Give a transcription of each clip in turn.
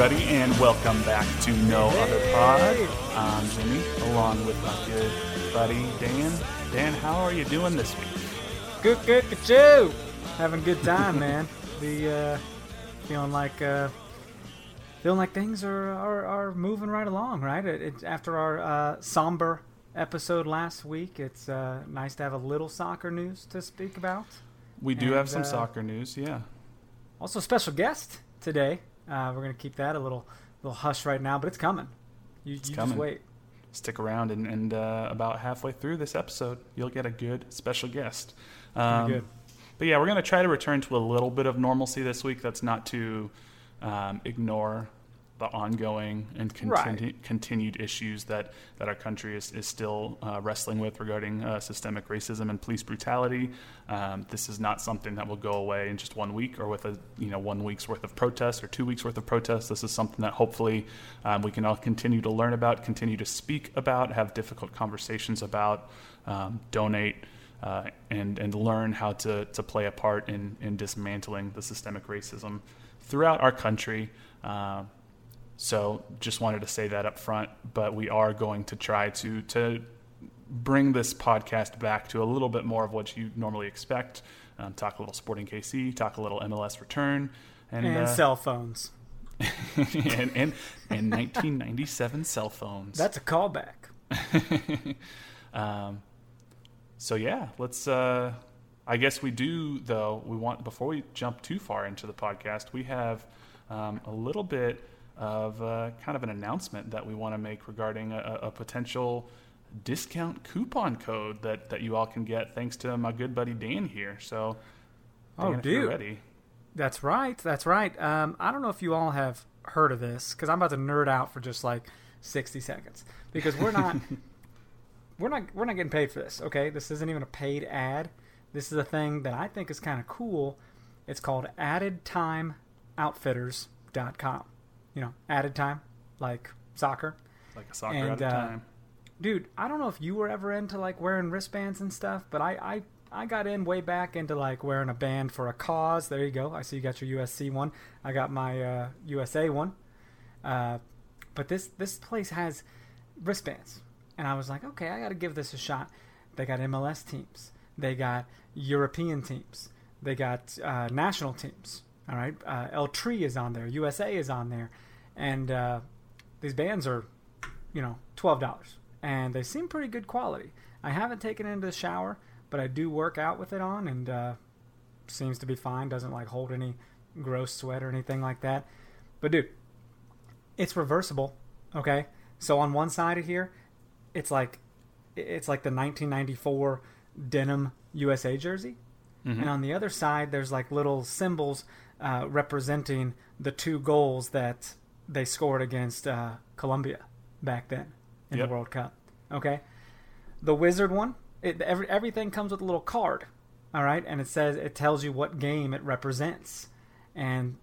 Everybody, and welcome back to No Other Pod. I'm Jimmy, along with my good buddy Dan. Dan, how are you doing this week? Good, good, good, too. Having a good time, man. The uh, feeling like uh, feeling like things are, are, are moving right along, right? It, it, after our uh, somber episode last week, it's uh, nice to have a little soccer news to speak about. We do And, have some uh, soccer news, yeah. Also, special guest today. Uh, we're gonna keep that a little little hush right now, but it's coming. You, you coming. just wait. Stick around, and, and uh, about halfway through this episode, you'll get a good special guest. Um, good. But yeah, we're going to try to return to a little bit of normalcy this week. That's not to um, ignore the ongoing and continu- Right. continued issues that, that our country is, is still uh, wrestling with regarding uh, systemic racism and police brutality. Um, this is not something that will go away in just one week or with a you know one week's worth of protests or two weeks worth of protests. This is something that hopefully um, we can all continue to learn about, continue to speak about, have difficult conversations about, um, donate uh, and and learn how to to play a part in in dismantling the systemic racism throughout our country. Uh, so just wanted to say that up front, but we are going to try to to bring this podcast back to a little bit more of what you normally expect. Um, talk a little Sporting KC, talk a little MLS return, and And uh, cell phones. and, and and 1997 cell phones. That's a callback. um, so yeah, let's. Uh, I guess we do though. We want before we jump too far into the podcast, we have um, a little bit of uh, kind of an announcement that we want to make regarding a, a potential discount coupon code that that you all can get thanks to my good buddy Dan here. So, Oh, Dan, if you're dude. ready. That's right. That's right. Um, I don't know if you all have heard of this because I'm about to nerd out for just like 60 seconds because we're not we're not we're not getting paid for this. Okay, this isn't even a paid ad. This is a thing that I think is kind of cool. It's called AddedTimeOutfitters.com. You know, added time like soccer. Like a soccer And, of uh, time. Dude, I don't know if you were ever into like wearing wristbands and stuff, but I, I I got in way back into like wearing a band for a cause. There you go. I see you got your USC one. I got my uh, USA one. Uh, but this this place has wristbands, and I was like, okay, I got to give this a shot. They got MLS teams. They got European teams. They got uh, national teams. All right, uh, El Tri is on there. USA is on there, and uh, these bands are you know, twelve dollars, and they seem pretty good quality. I haven't taken it into the shower, but I do work out with it on, and uh, seems to be fine. Doesn't like hold any gross sweat or anything like that. But dude, it's reversible. Okay, so on one side of here, it's like it's like the 1994 denim USA jersey, and on the other side, there's like little symbols uh, representing the two goals that they scored against uh, Colombia back then in Yep. the World Cup. Okay, the wizard one, it, every, everything comes with a little card. All right, and it says it tells you what game it represents, and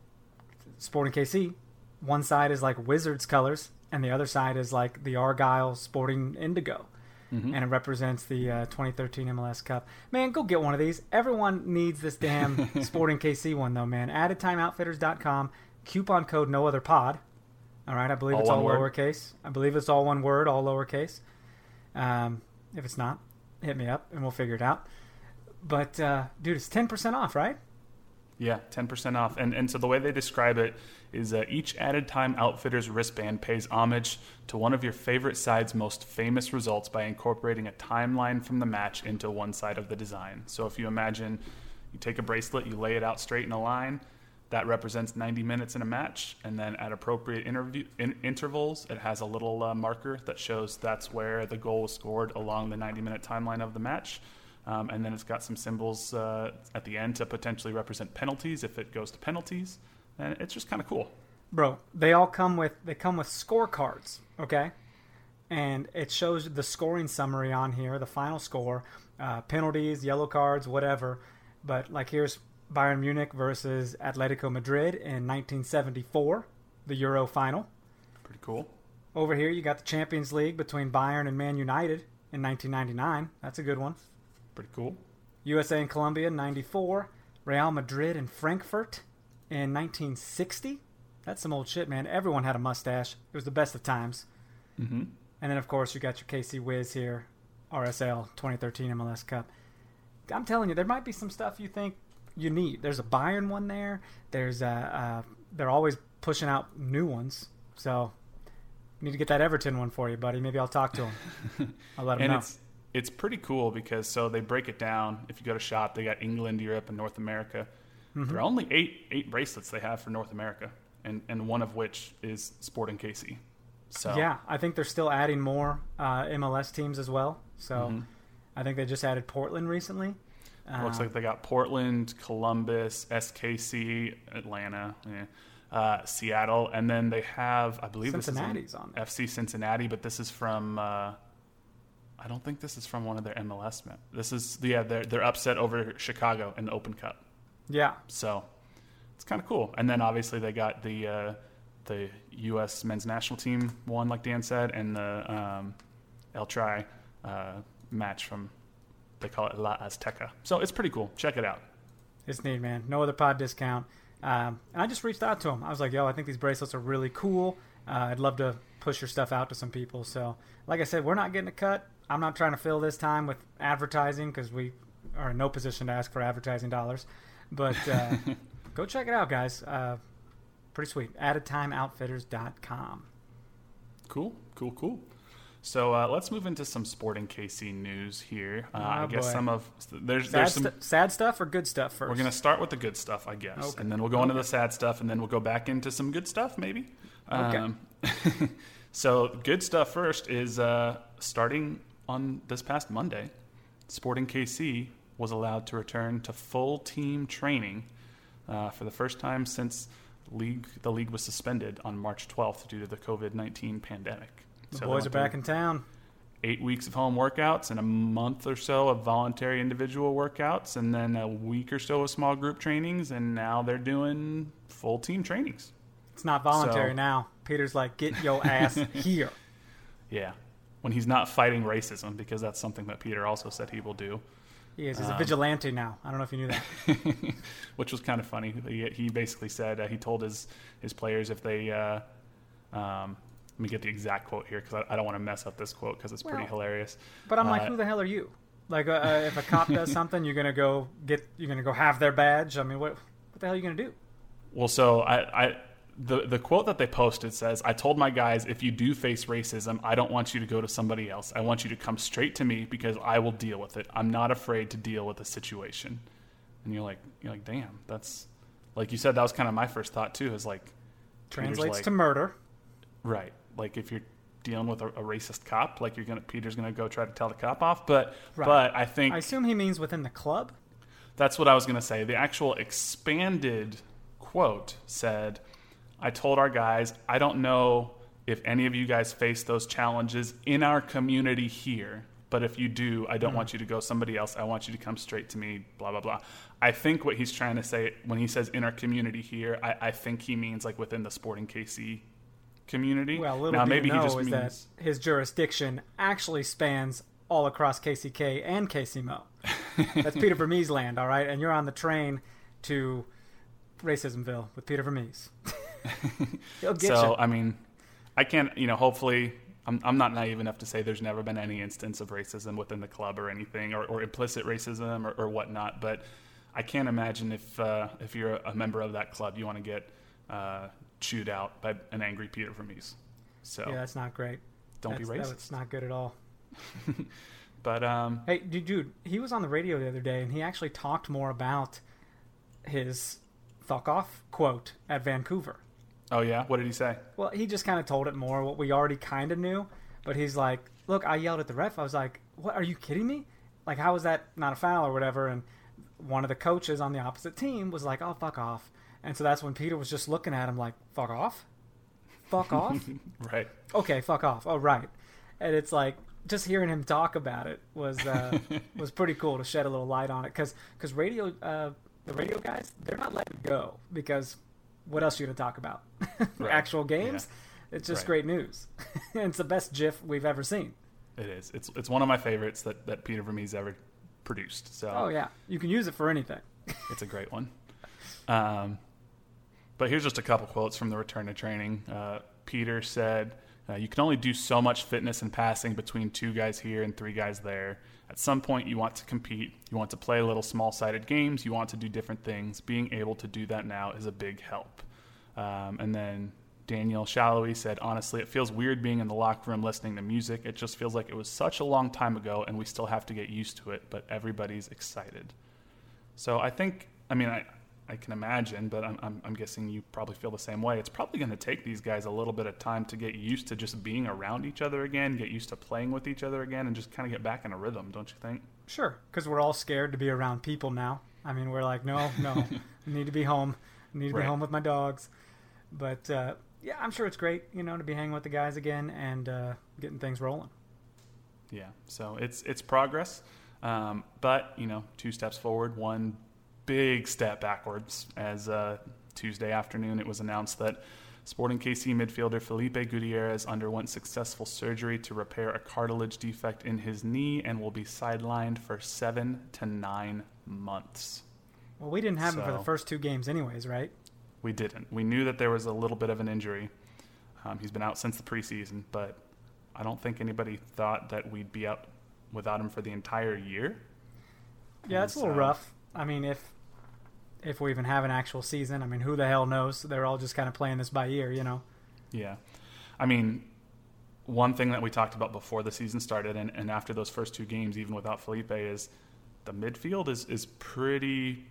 Sporting KC, one side is like Wizards colors, and the other side is like the Argyle Sporting Indigo. And it represents the uh, 2013 MLS Cup. Man, go get one of these. Everyone needs this damn Sporting KC one, though, man. AddedTimeOutfitters.com, coupon code No Other Pod. All right, I believe All it's all word? lowercase. I believe it's all one word, all lowercase. Um, if it's not, hit me up and we'll figure it out. But uh, dude, it's 10% off, right? Yeah, 10% off. And, and so the way they describe it is uh, each added time Outfitters wristband pays homage to one of your favorite side's most famous results by incorporating a timeline from the match into one side of the design. So if you imagine you take a bracelet, you lay it out straight in a line, that represents 90 minutes in a match. And then at appropriate interview, in, intervals, it has a little uh, marker that shows that's where the goal was scored along the 90 minute timeline of the match. Um, and then it's got some symbols uh, at the end to potentially represent penalties if it goes to penalties. And it's just kind of cool. Bro, they all come with they come with scorecards, okay? And it shows the scoring summary on here, the final score, uh, penalties, yellow cards, whatever. But like here's Bayern Munich versus Atletico Madrid in 1974, the Euro final. Pretty cool. Over here you got the Champions League between Bayern and Man United in 1999. That's a good one. Pretty cool. USA and Colombia in 94, Real Madrid and Frankfurt in 1960. That's some old shit, man. Everyone had a mustache. It was the best of times. Mm-hmm. And then, of course, you got your KC Wiz here, RSL 2013 MLS Cup. I'm telling you, there might be some stuff you think you need. There's a Bayern one there. There's a, uh, they're always pushing out new ones. So, need to get that Everton one for you, buddy. Maybe I'll talk to him. I'll let him know. it's it's pretty cool because so they break it down. If you go to shop, they got England, Europe, and North America. There are only eight eight bracelets they have for North America, and and one of which is Sporting KC. So Yeah, I think they're still adding more uh, MLS teams as well. So Mm-hmm. I think they just added Portland recently. Looks Um, like they got Portland, Columbus, SKC, Atlanta, yeah, uh, Seattle, and then they have, I believe, Cincinnati's this is on there. FC Cincinnati, but this is from. I don't think this is from one of their MLS. Men. This is yeah, they're they're upset over Chicago in the Open Cup, Yeah, so it's kind of cool. And then obviously they got the uh, the U.S. men's national team won, like Dan said, and the um, El Tri uh, match from they call it La Azteca. So it's pretty cool. Check it out. it's neat, man. No other pod discount. Um, and I just reached out to him. I was like, "Yo, I think these bracelets are really cool. Uh, I'd love to push your stuff out to some people." So, like I said, we're not getting a cut. I'm not trying to fill this time with advertising because we are in no position to ask for advertising dollars. But uh, go check it out, guys. Uh, pretty sweet. AddedTimeOutfitters.com. Cool, cool, cool. So uh, let's move into some sporting KC news here. Uh, I Oh, guess boy. some of there's Sad, there's some. sad stuff or good stuff 1st We're gonna start with the good stuff, I guess, Okay. and then we'll go into the sad stuff, and then we'll go back into some good stuff, maybe. Okay. Um, so good stuff first is uh, starting on this past Monday, Sporting KC was allowed to return to full team training uh, for the first time since league the league was suspended on March 12th due to the COVID 19 pandemic. The So boys are back in town. Eight weeks of home workouts and a month or so of voluntary individual workouts, and then a week or so of small group trainings, and now they're doing full team trainings. It's not voluntary So- now. Peter's like, get your ass here. Yeah. When he's not fighting racism, because that's something that Peter also said he will do, He is. He's Um, a vigilante now. I don't know if you knew that. which was kind of funny. He, he basically said uh, he told his, his players if they, uh, um, let me get the exact quote here because I, I don't want to mess up this quote because it's pretty Well, hilarious. But I'm like, Uh, who the hell are you? Like, uh, uh, if a cop does something, you're gonna go get. You're gonna go have their badge. I mean, what? What the hell are you gonna do? Well, so I, I the the quote that they posted says, "I told my guys if you do face racism, I don't want you to go to somebody else. I want you to come straight to me because I will deal with it. I'm not afraid to deal with the situation." And you're like, you're like, damn, that's like you said. That was kind of my first thought too. Is like, Translates like- to murder. right, like if you're dealing with a, a racist cop, like you're gonna Peter's gonna go try to tell the cop off. But Right. but I think I assume he means within the club. that's what I was going to say. The actual expanded quote said, I told our guys, I don't know if any of you guys face those challenges in our community here, but if you do, I don't hmm. want you to go somebody else. I want you to come straight to me, blah, blah, blah. I think what he's trying to say when he says in our community here, I, I think he means like within the Sporting KC community. Well, little now, maybe you know he just is means. that his jurisdiction actually spans all across KCK and KCMO. That's Peter Vermes land, all right? And you're on the train to Racismville with Peter Vermes. So you. I mean, I can't. You know, hopefully, I'm I'm not naive enough to say there's never been any instance of racism within the club or anything, or, or implicit racism or, or whatnot. But I can't imagine if uh, if you're a member of that club, you want to get uh, chewed out by an angry Peter Vermes. So Yeah, that's not great. don't That's, be racist. That's not good at all. But um, Hey, dude, dude, he was on the radio the other day, and he actually talked more about his "fuck off" quote at Vancouver. Oh yeah, what did he say? Well, he just kind of told it more what we already kind of knew, but he's like, "Look, I yelled at the ref. I was like, what? Are you kidding me? Like, how was that not a foul or whatever?" And one of the coaches on the opposite team was like, "Oh, fuck off." And so that's when Peter was just looking at him like, "Fuck off, fuck off." Right. okay, fuck off. Oh, right. And it's like just hearing him talk about it was uh, was pretty cool to shed a little light on it because because radio uh, the radio guys they're not letting go because what else are you gonna talk about? Right. Actual games. It's just Right. great news. it's the best GIF we've ever seen. It is. It's it's one of my favorites that, that Peter Vermes ever produced. So Oh yeah, you can use it for anything. it's a great one. Um, but here's just a couple quotes from the return to training. Uh, Peter said, uh, "You can only do so much fitness and passing between two guys here and three guys there. At some point, you want to compete. You want to play little small-sided games. You want to do different things. Being able to do that now is a big help." Um, and then Daniel Salloi said, "Honestly, it feels weird being in the locker room listening to music. It just feels like it was such a long time ago, and we still have to get used to it. But everybody's excited." So I think, I mean, I, I can imagine, but I'm, I'm, I'm guessing you probably feel the same way. It's probably going to take these guys a little bit of time to get used to just being around each other again, get used to playing with each other again, and just kind of get back in a rhythm, don't you think? Sure, because we're all scared to be around people now. I mean, we're like, no, no, I need to be home. I need to Right. be home with my dogs. But uh, yeah, I'm sure it's great, you know, to be hanging with the guys again and uh, getting things rolling. Yeah. So it's it's progress, um, but you know, two steps forward, one big step backwards. As uh, Tuesday afternoon, it was announced that Sporting KC midfielder Felipe Gutierrez underwent successful surgery to repair a cartilage defect in his knee and will be sidelined for seven to nine months. Well, we didn't have him for the first two games, anyways, right? We didn't. We knew that there was a little bit of an injury. Um, he's been out since the preseason, but I don't think anybody thought that we'd be out without him for the entire year. Yeah, it's a little rough. I mean, if if we even have an actual season, I mean, who the hell knows? They're all just kind of playing this by ear, you know. Yeah. I mean, one thing that we talked about before the season started and, and after those first two games, even without Felipe, is the midfield is, is pretty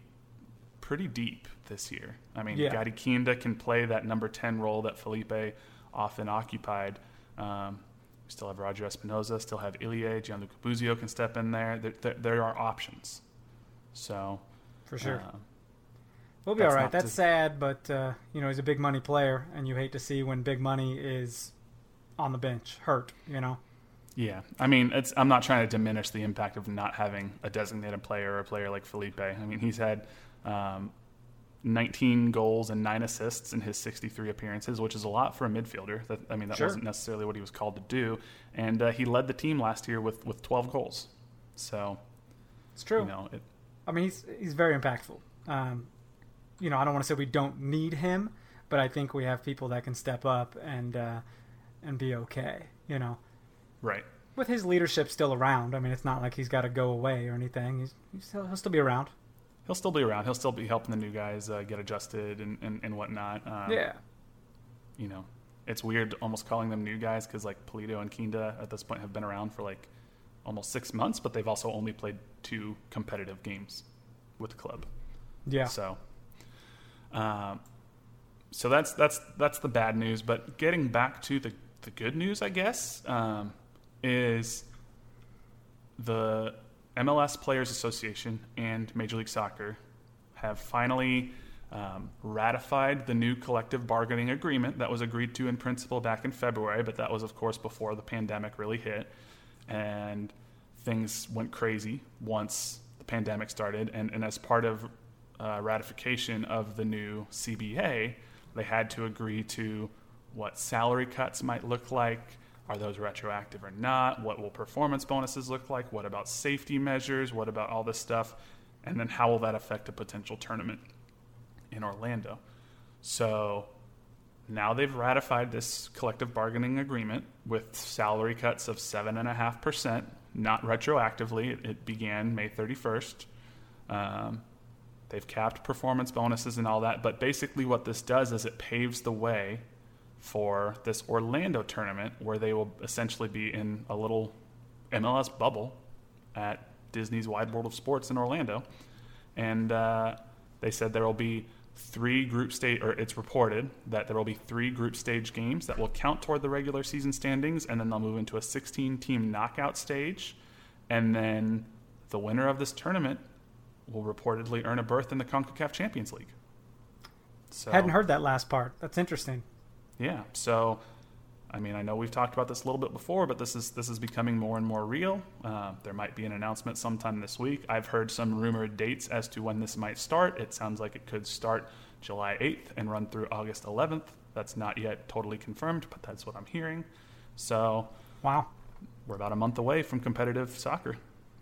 pretty deep this year. I mean, Yeah. Gadi Kinda can play that number 10 role that Felipe often occupied. Um, we still have Roger Espinoza, still have Ilie, Gianluca Busio can step in there. There, there, there are options. So, For sure. uh, we'll be that's all right. That's to- sad, but uh, you know, he's a big money player, and you hate to see when big money is on the bench, hurt. You know. Yeah, I mean, it's, I'm not trying to diminish the impact of not having a designated player or a player like Felipe. I mean, he's had um, 19 goals and nine assists in his 63 appearances, which is a lot for a midfielder. That, I mean, that Sure. wasn't necessarily what he was called to do, and uh, he led the team last year with, with 12 goals. So, It's true. you know, it, I mean, he's he's very impactful. Um, you know, I don't want to say we don't need him, but I think we have people that can step up and uh, and be okay. You know, right. with his leadership still around. I mean, it's not like he's got to go away or anything. He's, he's still, he'll still be around. He'll still be around. He'll still be helping the new guys uh, get adjusted and, and, and whatnot. Um, yeah. you know, it's weird almost calling them new guys because like Pulido and Kinda at this point have been around for like almost six months, but they've also only played two competitive games with the club. Yeah. So, um, so that's that's that's the bad news. But getting back to the the good news, I guess, um, is the MLS Players Association and Major League Soccer have finally um, ratified the new collective bargaining agreement that was agreed to in principle back in February, but that was, of course, before the pandemic really hit. And things went crazy once the pandemic started. And, and as part of uh, ratification of the new CBA, they had to agree to what salary cuts might look like, Are those retroactive or not? What will performance bonuses look like? What about safety measures? What about all this stuff? And then how will that affect a potential tournament in Orlando? So now they've ratified this collective bargaining agreement with salary cuts of 7.5%, not retroactively. It, began May 31st. Um, they've capped performance bonuses and all that. But basically, what this does is it paves the way for this Orlando tournament where they will essentially be in a little MLS bubble at Disney's Wide World of Sports in Orlando. And uh, they said there will be three group stage, or it's reported that there will be three group stage games that will count toward the regular season standings, and then they'll move into a 16 team knockout stage. And then the winner of this tournament will reportedly earn a berth in the CONCACAF Champions League. So, Hadn't heard that last part. That's interesting. Yeah. So, I mean, I know we've talked about this a little bit before, but this is this is becoming more and more real. Uh, there might be an announcement sometime this week. I've heard some rumored dates as to when this might start. It sounds like it could start July 8th and run through August 11th. That's not yet totally confirmed, but that's what I'm hearing. So, wow, we're about a month away from competitive soccer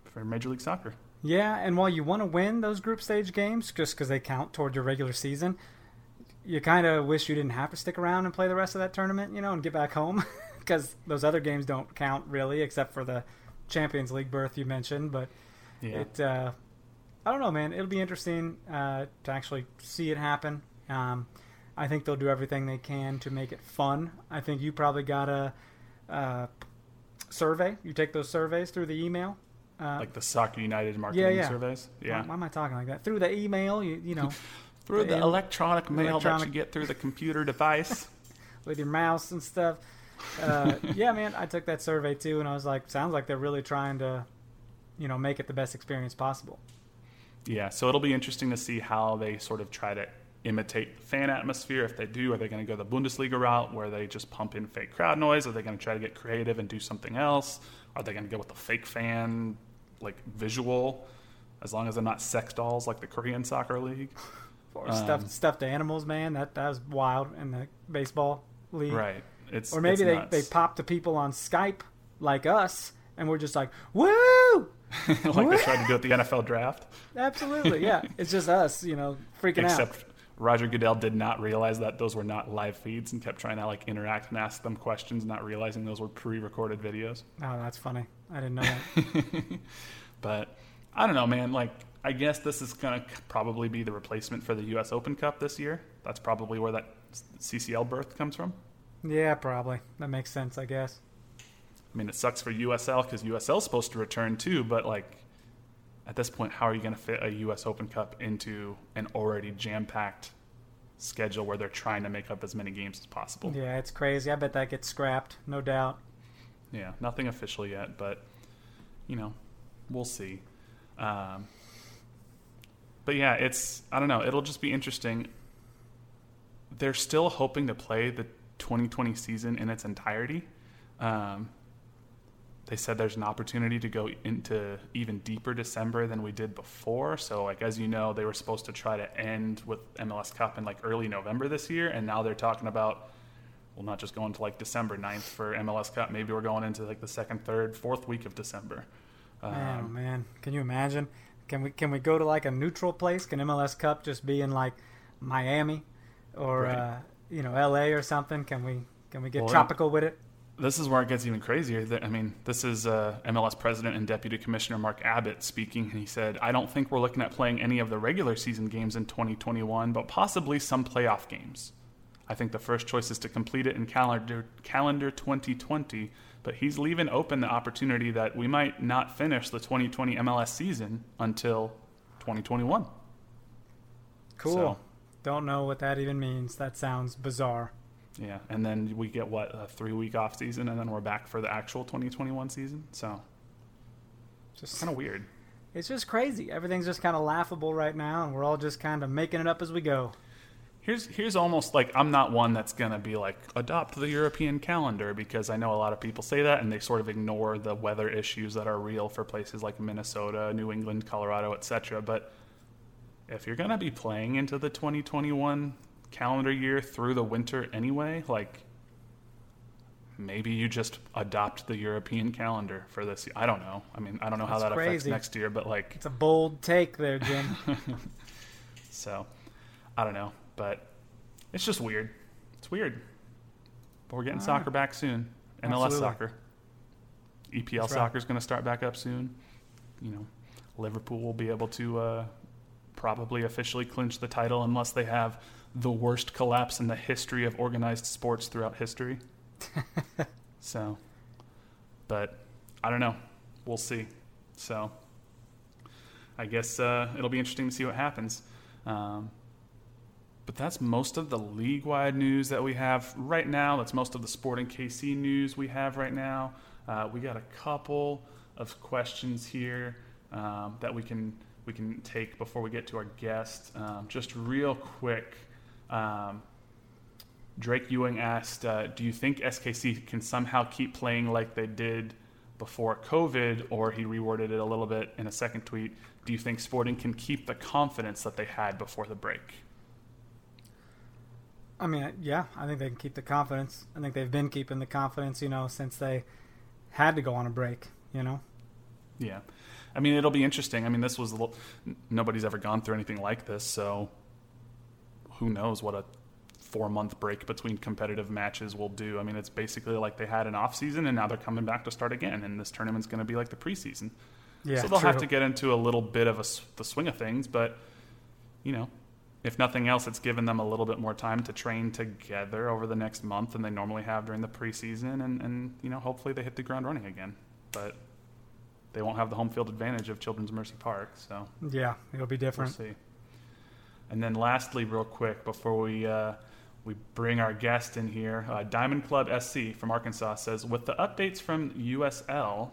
for Major League Soccer. Yeah, and while you want to win those group stage games just because they count toward your regular season, you kind of wish you didn't have to stick around and play the rest of that tournament, you know, and get back home because those other games don't count really, except for the Champions League berth you mentioned. But yeah. it, uh, I don't know, man. It'll be interesting uh, to actually see it happen. Um, I think they'll do everything they can to make it fun. I think you probably got a uh, survey. You take those surveys through the email. Uh, like the Soccer United marketing yeah, yeah. surveys. Yeah. Why, why, am I talking like that? Through the email, you you know. through the, the electronic mail electronic... that you get through the computer device with your mouse and stuff. Uh, yeah, man, I took that survey too, and I was like, sounds like they're really trying to, you know, make it the best experience possible. Yeah, so it'll be interesting to see how they sort of try to imitate the fan atmosphere. If they do, are they going to go the Bundesliga route where they just pump in fake crowd noise? Are they going to try to get creative and do something else? Are they going to go with the fake fan like visual? As long as they're not sex dolls like the Korean Soccer League. or um, stuffed stuffed animals, man. That that was wild in the baseball league. Right. It's or maybe it's they they pop to people on Skype like us, and we're just like, woo. like woo! they tried to do at the NFL draft. Absolutely, yeah. it's just us, you know, freaking Except out. Except Roger Goodell did not realize that those were not live feeds and kept trying to like interact and ask them questions, not realizing those were pre-recorded videos. Oh, that's funny. I didn't know that. but I don't know, man. Like I guess this is going to probably be the replacement for the U.S. Open Cup this year. That's probably where that CCL berth comes from. Yeah, probably. That makes sense, I guess. I mean, it sucks for USL because USL is supposed to return too, but like at this point, how are you going to fit a U.S. Open Cup into an already jam-packed schedule where they're trying to make up as many games as possible? Yeah, it's crazy. I bet that gets scrapped, no doubt. Yeah, nothing official yet, but you know, we'll see. Um, but yeah, it's I don't know. It'll just be interesting. They're still hoping to play the 2020 season in its entirety. Um, they said there's an opportunity to go into even deeper December than we did before. So, like as you know, they were supposed to try to end with MLS Cup in like early November this year, and now they're talking about well, not just going to like December 9th for MLS Cup. Maybe we're going into like the second, third, fourth week of December. Oh, um, man, can you imagine? Can we can we go to like a neutral place? Can MLS Cup just be in like Miami or right. uh, you know LA or something? Can we can we get well, tropical with it? This is where it gets even crazier. I mean, this is uh, MLS President and Deputy Commissioner Mark Abbott speaking, and he said, "I don't think we're looking at playing any of the regular season games in 2021, but possibly some playoff games. I think the first choice is to complete it in calendar calendar 2020." but he's leaving open the opportunity that we might not finish the 2020 MLS season until 2021. Cool. So, Don't know what that even means. That sounds bizarre. Yeah, and then we get what a three week off season, and then we're back for the actual 2021 season. So, just kind of weird. It's just crazy. Everything's just kind of laughable right now, and we're all just kind of making it up as we go here's here's almost like I'm not one that's gonna be like adopt the European calendar because I know a lot of people say that and they sort of ignore the weather issues that are real for places like Minnesota, New England, Colorado, etc. But if you're gonna be playing into the 2021 calendar year through the winter anyway, like maybe you just adopt the European calendar for this. I don't know. I mean, I don't know how That's that affects next year, but like, It's a bold take there, Jim. so I don't know. But it's just weird. It's weird. But we're getting Ah. soccer back soon. MLS Absolutely. soccer. EPL That's right. soccer is going to start back up soon. You know, Liverpool will be able to uh, probably officially clinch the title unless they have the worst collapse in the history of organized sports throughout history. so, but I don't know. We'll see. So, I guess uh, it'll be interesting to see what happens. Um, but that's most of the league wide news that we have right now. That's most of the Sporting KC news we have right now. Uh, we got a couple of questions here um, that we can we can take before we get to our guest. Um, just real quick, um, Drake Ewing asked, uh, "Do you think SKC can somehow keep playing like they did before COVID?" Or he reworded it a little bit in a second tweet. Do you think Sporting can keep the confidence that they had before the break? I mean, yeah, I think they can keep the confidence. I think they've been keeping the confidence, you know, since they had to go on a break, you know. Yeah, I mean it'll be interesting. I mean this was a little, nobody's ever gone through anything like this, so who knows what a four month break between competitive matches will do. I mean it's basically like they had an off season and now they're coming back to start again, and this tournament's going to be like the preseason. Yeah, so they'll have to get into a little bit of a the swing of things, but you know, if nothing else, it's given them a little bit more time to train together over the next month than they normally have during the preseason, and and you know, hopefully they hit the ground running again. But they won't have the home field advantage of Children's Mercy Park, so Yeah, it'll be we'll different. see. And then lastly, real quick, before we uh, we bring our guest in here, uh, Diamond Club SC from Arkansas says, with the updates from USL,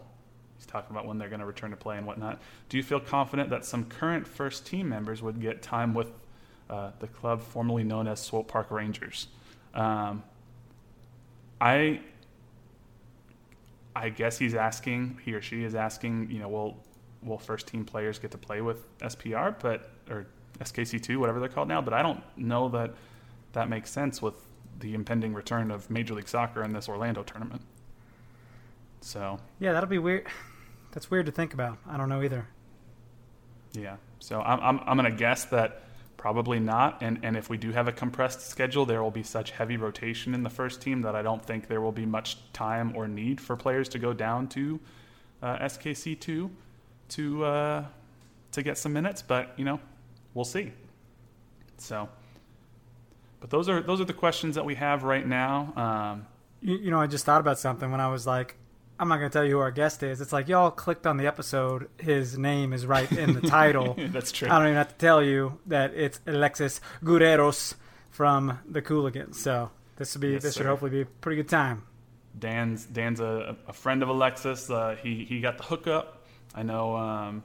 he's talking about when they're going to return to play and whatnot. Do you feel confident that some current first team members would get time with uh, the club formerly known as Swope Park Rangers? Um, I I guess he's asking, he or she is asking, you know, will will first team players get to play with SPR, but or SKC2, whatever they're called now? But I don't know that that makes sense with the impending return of Major League Soccer in this Orlando tournament. So Yeah, that'll be weird. That's weird to think about. I don't know either. yeah, so I'm I'm, I'm gonna guess that probably not. And and if we do have a compressed schedule, there will be such heavy rotation in the first team that I don't think there will be much time or need for players to go down to uh, SKC2 to uh, to get some minutes. But you know, we'll see. So, but those are those are the questions that we have right now. Um, You, you know, I just thought about something when I was like, I'm not going to tell you who our guest is. It's like y'all clicked on the episode. His name is right in the title. that's true. I don't even have to tell you that it's Alexis Guerreros from the Cooligans. So this will be Yes, this should hopefully be a pretty good time. Dan's Dan's a, a friend of Alexis. Uh, he he got the hookup. I know. Um,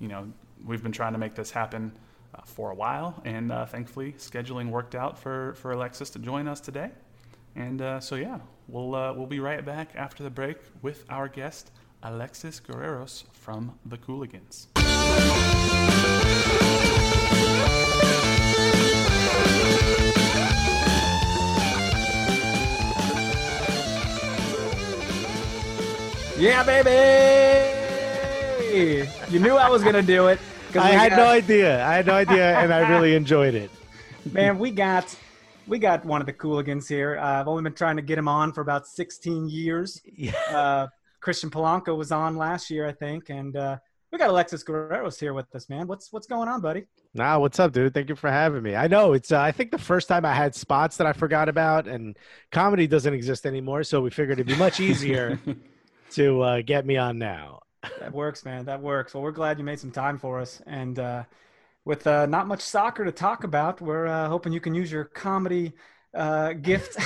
you know, we've been trying to make this happen uh, for a while, and uh, thankfully, scheduling worked out for for Alexis to join us today. And uh, so, yeah, we'll uh, we'll be right back after the break with our guest Alexis Guerreros from the Cooligans. Yeah, baby! You knew I was going to do it. I had got- no idea. I had no idea, and I really enjoyed it. Man, we got we got one of the Cooligans here. Uh, I've only been trying to get him on for about 16 years. Yeah. Uh, Christian Polanco was on last year, I think, and uh, we got Alexis Guerreros here with us, man. What's what's going on, buddy? Nah, what's up, dude? Thank you for having me. I know it's. Uh, I think the first time I had spots that I forgot about, and comedy doesn't exist anymore, so we figured it'd be much easier to uh, get me on now. That works, man. That works. Well, we're glad you made some time for us, and uh, with uh, not much soccer to talk about, we're uh, hoping you can use your comedy uh, gift.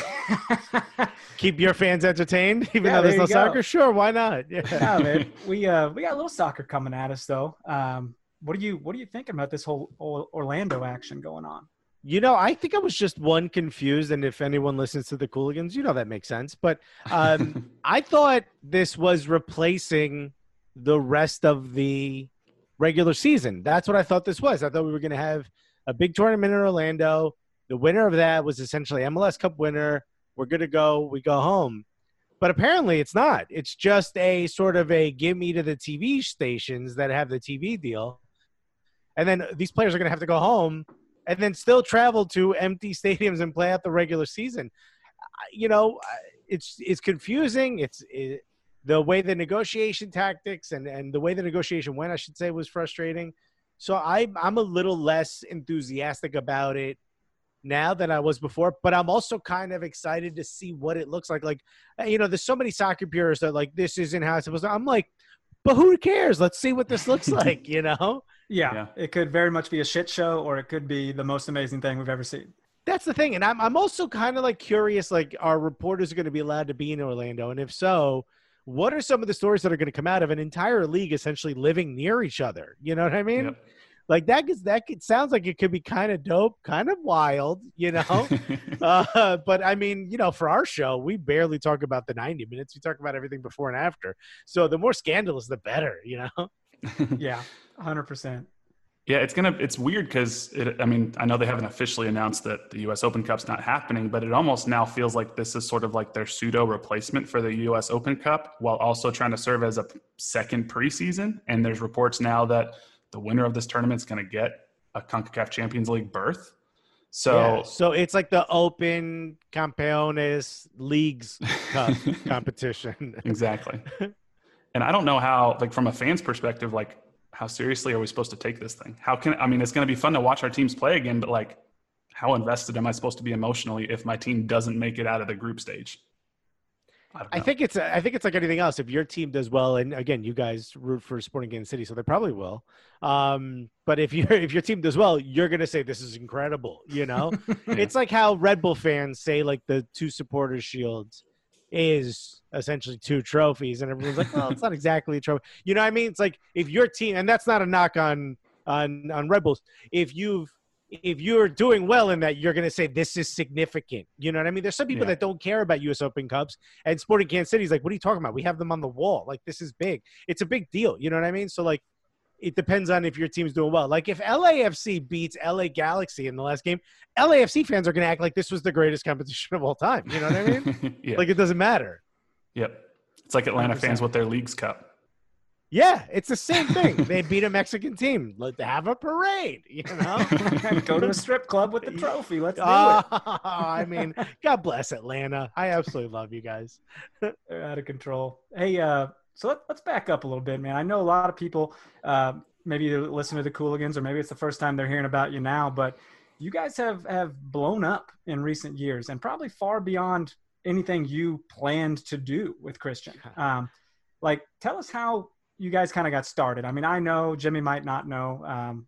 Keep your fans entertained, even Yeah, though there's there no go. soccer. Sure, why not? Yeah. yeah, man. We uh we got a little soccer coming at us though. Um, what are you what are you thinking about this whole Orlando action going on? You know, I think I was just one confused, and if anyone listens to the Cooligans, you know that makes sense. But um, I thought this was replacing the rest of the regular season. That's what I thought this was. I thought we were going to have a big tournament in Orlando. The winner of that was essentially MLS Cup winner. We're good to go. We go home. But apparently it's not. It's just a sort of a give me to the TV stations that have the TV deal. And then these players are going to have to go home and then still travel to empty stadiums and play out the regular season. You know, it's it's confusing. It's it, the way the negotiation tactics and and the way the negotiation went, I should say, was frustrating. So I I'm a little less enthusiastic about it now than I was before, but I'm also kind of excited to see what it looks like. Like, uh, you know, there's so many soccer purists that like this isn't how it's supposed to. I'm like, but who cares? Let's see what this looks like. You know? Yeah, yeah, it could very much be a shit show, or it could be the most amazing thing we've ever seen. That's the thing, and I'm I'm also kind of like curious. Like, are reporters going to be allowed to be in Orlando? And if so, what are some of the stories that are going to come out of an entire league essentially living near each other? You know what I mean? Yep. Like that gets that it sounds like it could be kind of dope, kind of wild, you know. uh, but I mean, you know, for our show, we barely talk about the 90 minutes. We talk about everything before and after. So the more scandalous, the better, you know. yeah, hundred percent. Yeah, it's gonna. It's weird because it, I mean, I know they haven't officially announced that the U.S. Open Cup's not happening, but it almost now feels like this is sort of like their pseudo replacement for the U.S. Open Cup, while also trying to serve as a second preseason. And there's reports now that the winner of this tournament is going to get a Concacaf Champions League berth. So, yeah, so it's like the Open Campeones Leagues Cup competition. exactly. And I don't know how, like, from a fan's perspective, like how seriously are we supposed to take this thing? How can I mean it's going to be fun to watch our teams play again, but like how invested am I supposed to be emotionally if my team doesn't make it out of the group stage? I, I, think it's I think it's like anything else. If your team does well, and again, you guys root for Sporting Kansas City, so they probably will. Um, but if your if your team does well, you're gonna say this is incredible. You know, it's like how Red Bull fans say like the two supporters shields is essentially two trophies, and everyone's like, "Well, it's not exactly a trophy." You know what I mean? It's like if your team, and that's not a knock on on on Red Bulls. If you've if you're doing well in that, you're going to say this is significant. You know what I mean? There's some people yeah. that don't care about U.S. Open Cups, and Sporting Kansas City is like, "What are you talking about? We have them on the wall. Like this is big. It's a big deal." You know what I mean? So like, it depends on if your team's doing well. Like if LAFC beats LA Galaxy in the last game, LAFC fans are going to act like this was the greatest competition of all time. You know what I mean? yeah. Like it doesn't matter. Yep. It's like Atlanta 100%. fans with their leagues cup. Yeah, it's the same thing. they beat a Mexican team. Let have a parade, you know. Go to a strip club with the trophy. Let's do uh, it. I mean, God bless Atlanta. I absolutely love you guys. They're out of control. Hey, uh, so let, us back up a little bit, man. I know a lot of people uh, maybe they listen to the Cooligans, or maybe it's the first time they're hearing about you now, but you guys have have blown up in recent years, and probably far beyond anything you planned to do with Christian. Um, like, tell us how you guys kind of got started. I mean, I know Jimmy might not know um,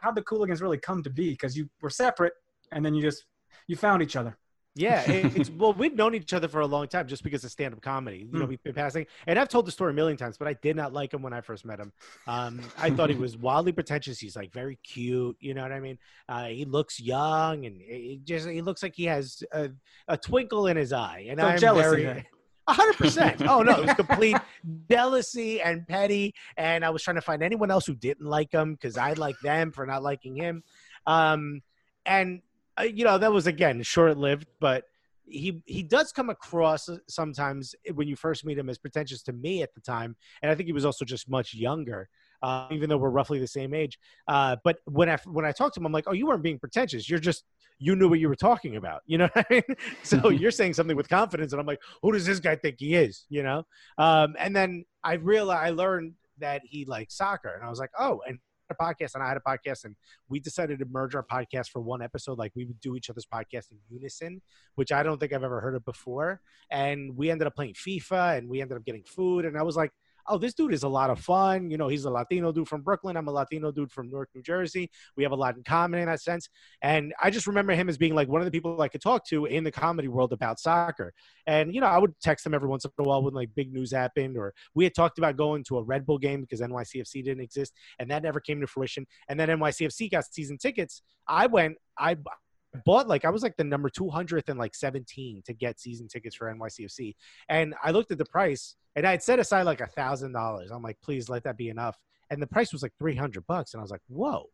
how the Cooligans really come to be because you were separate, and then you just you found each other. Yeah, it's well, we've known each other for a long time just because of stand-up comedy. You know, mm. we've been passing, and I've told the story a million times, but I did not like him when I first met him. Um, I thought he was wildly pretentious. He's like very cute. You know what I mean? Uh, he looks young, and he just he looks like he has a, a twinkle in his eye. And I'm jealousy. Very, hundred percent. Oh no, it was complete jealousy and petty. And I was trying to find anyone else who didn't like him because I like them for not liking him. Um, and you know, that was again short lived, but he he does come across sometimes when you first meet him as pretentious to me at the time, and I think he was also just much younger. Uh, even though we're roughly the same age, uh, but when I when I talked to him, I'm like, "Oh, you weren't being pretentious. You're just you knew what you were talking about. You know what I mean? So you're saying something with confidence, and I'm like, who does this guy think he is? You know? Um, and then I realized I learned that he liked soccer, and I was like, oh, and a podcast and I had a podcast and we decided to merge our podcast for one episode. Like we would do each other's podcast in unison, which I don't think I've ever heard of before. And we ended up playing FIFA and we ended up getting food. And I was like, oh, this dude is a lot of fun. You know, he's a Latino dude from Brooklyn. I'm a Latino dude from Newark, New Jersey. We have a lot in common in that sense. And I just remember him as being like one of the people I could talk to in the comedy world about soccer. And, you know, I would text him every once in a while when like big news happened, or we had talked about going to a Red Bull game because NYCFC didn't exist. And that never came to fruition. And then NYCFC got season tickets. I went, I, bought like I was like the number 200th and like 17 to get season tickets for NYCFC. And I looked at the price and I had set aside like a thousand dollars. I'm like, please let that be enough. And the price was like 300 bucks. And I was like, whoa.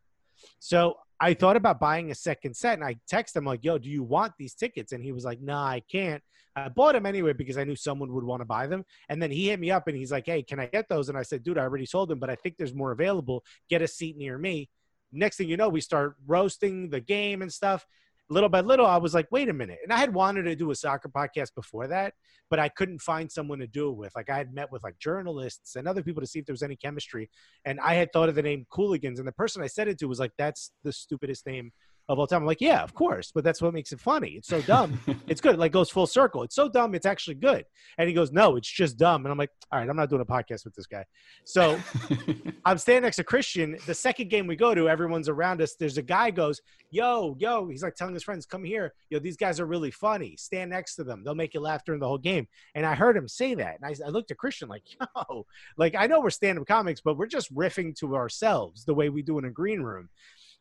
So I thought about buying a second set and I text him like, yo, do you want these tickets? And he was like, nah, I can't. I bought them anyway because I knew someone would want to buy them. And then he hit me up and he's like, hey, can I get those? And I said, dude, I already sold them, but I think there's more available. Get a seat near me. Next thing you know, we start roasting the game and stuff little by little, I was like, wait a minute. And I had wanted to do a soccer podcast before that, but I couldn't find someone to do it with. Like I had met with like journalists and other people to see if there was any chemistry. And I had thought of the name Cooligans. And the person I said it to was like, that's the stupidest name of all time. I'm like, yeah, of course, but that's what makes it funny. It's so dumb. it's good. It like goes full circle. It's so dumb. It's actually good. And he goes, no, it's just dumb. And I'm like, all right, I'm not doing a podcast with this guy. So I'm standing next to Christian. The second game we go to, everyone's around us. There's a guy goes, yo, yo. He's like telling his friends, come here. Yo, these guys are really funny. Stand next to them. They'll make you laugh during the whole game. And I heard him say that. And I, I looked at Christian like, yo, like I know we're stand-up comics, but we're just riffing to ourselves the way we do in a green room.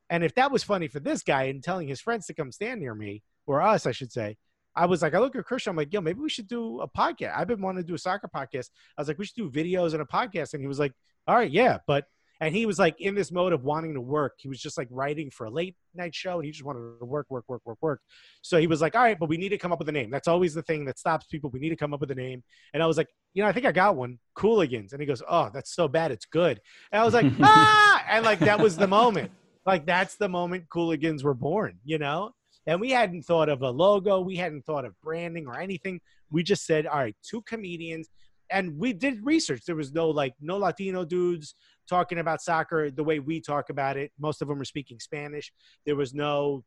And if that was funny for this guy and telling his friends to come stand near me, or us, I should say, I was like, I look at Christian, I'm like, yo, maybe we should do a podcast. I've been wanting to do a soccer podcast. I was like, we should do videos and a podcast. And he was like, all right, yeah. But, and he was like in this mode of wanting to work. He was just like writing for a late night show and he just wanted to work, work, work, work, work. So he was like, all right, but we need to come up with a name. That's always the thing that stops people. We need to come up with a name. And I was like, you know, I think I got one, Cooligans. And he goes, oh, that's so bad. It's good. And I was like, ah, and like, that was the moment. Like that's the moment Cooligans were born, you know? And we hadn't thought of a logo, we hadn't thought of branding or anything. We just said, all right, two comedians. And we did research. There was no like no Latino dudes talking about soccer the way we talk about it. Most of them were speaking Spanish. There was no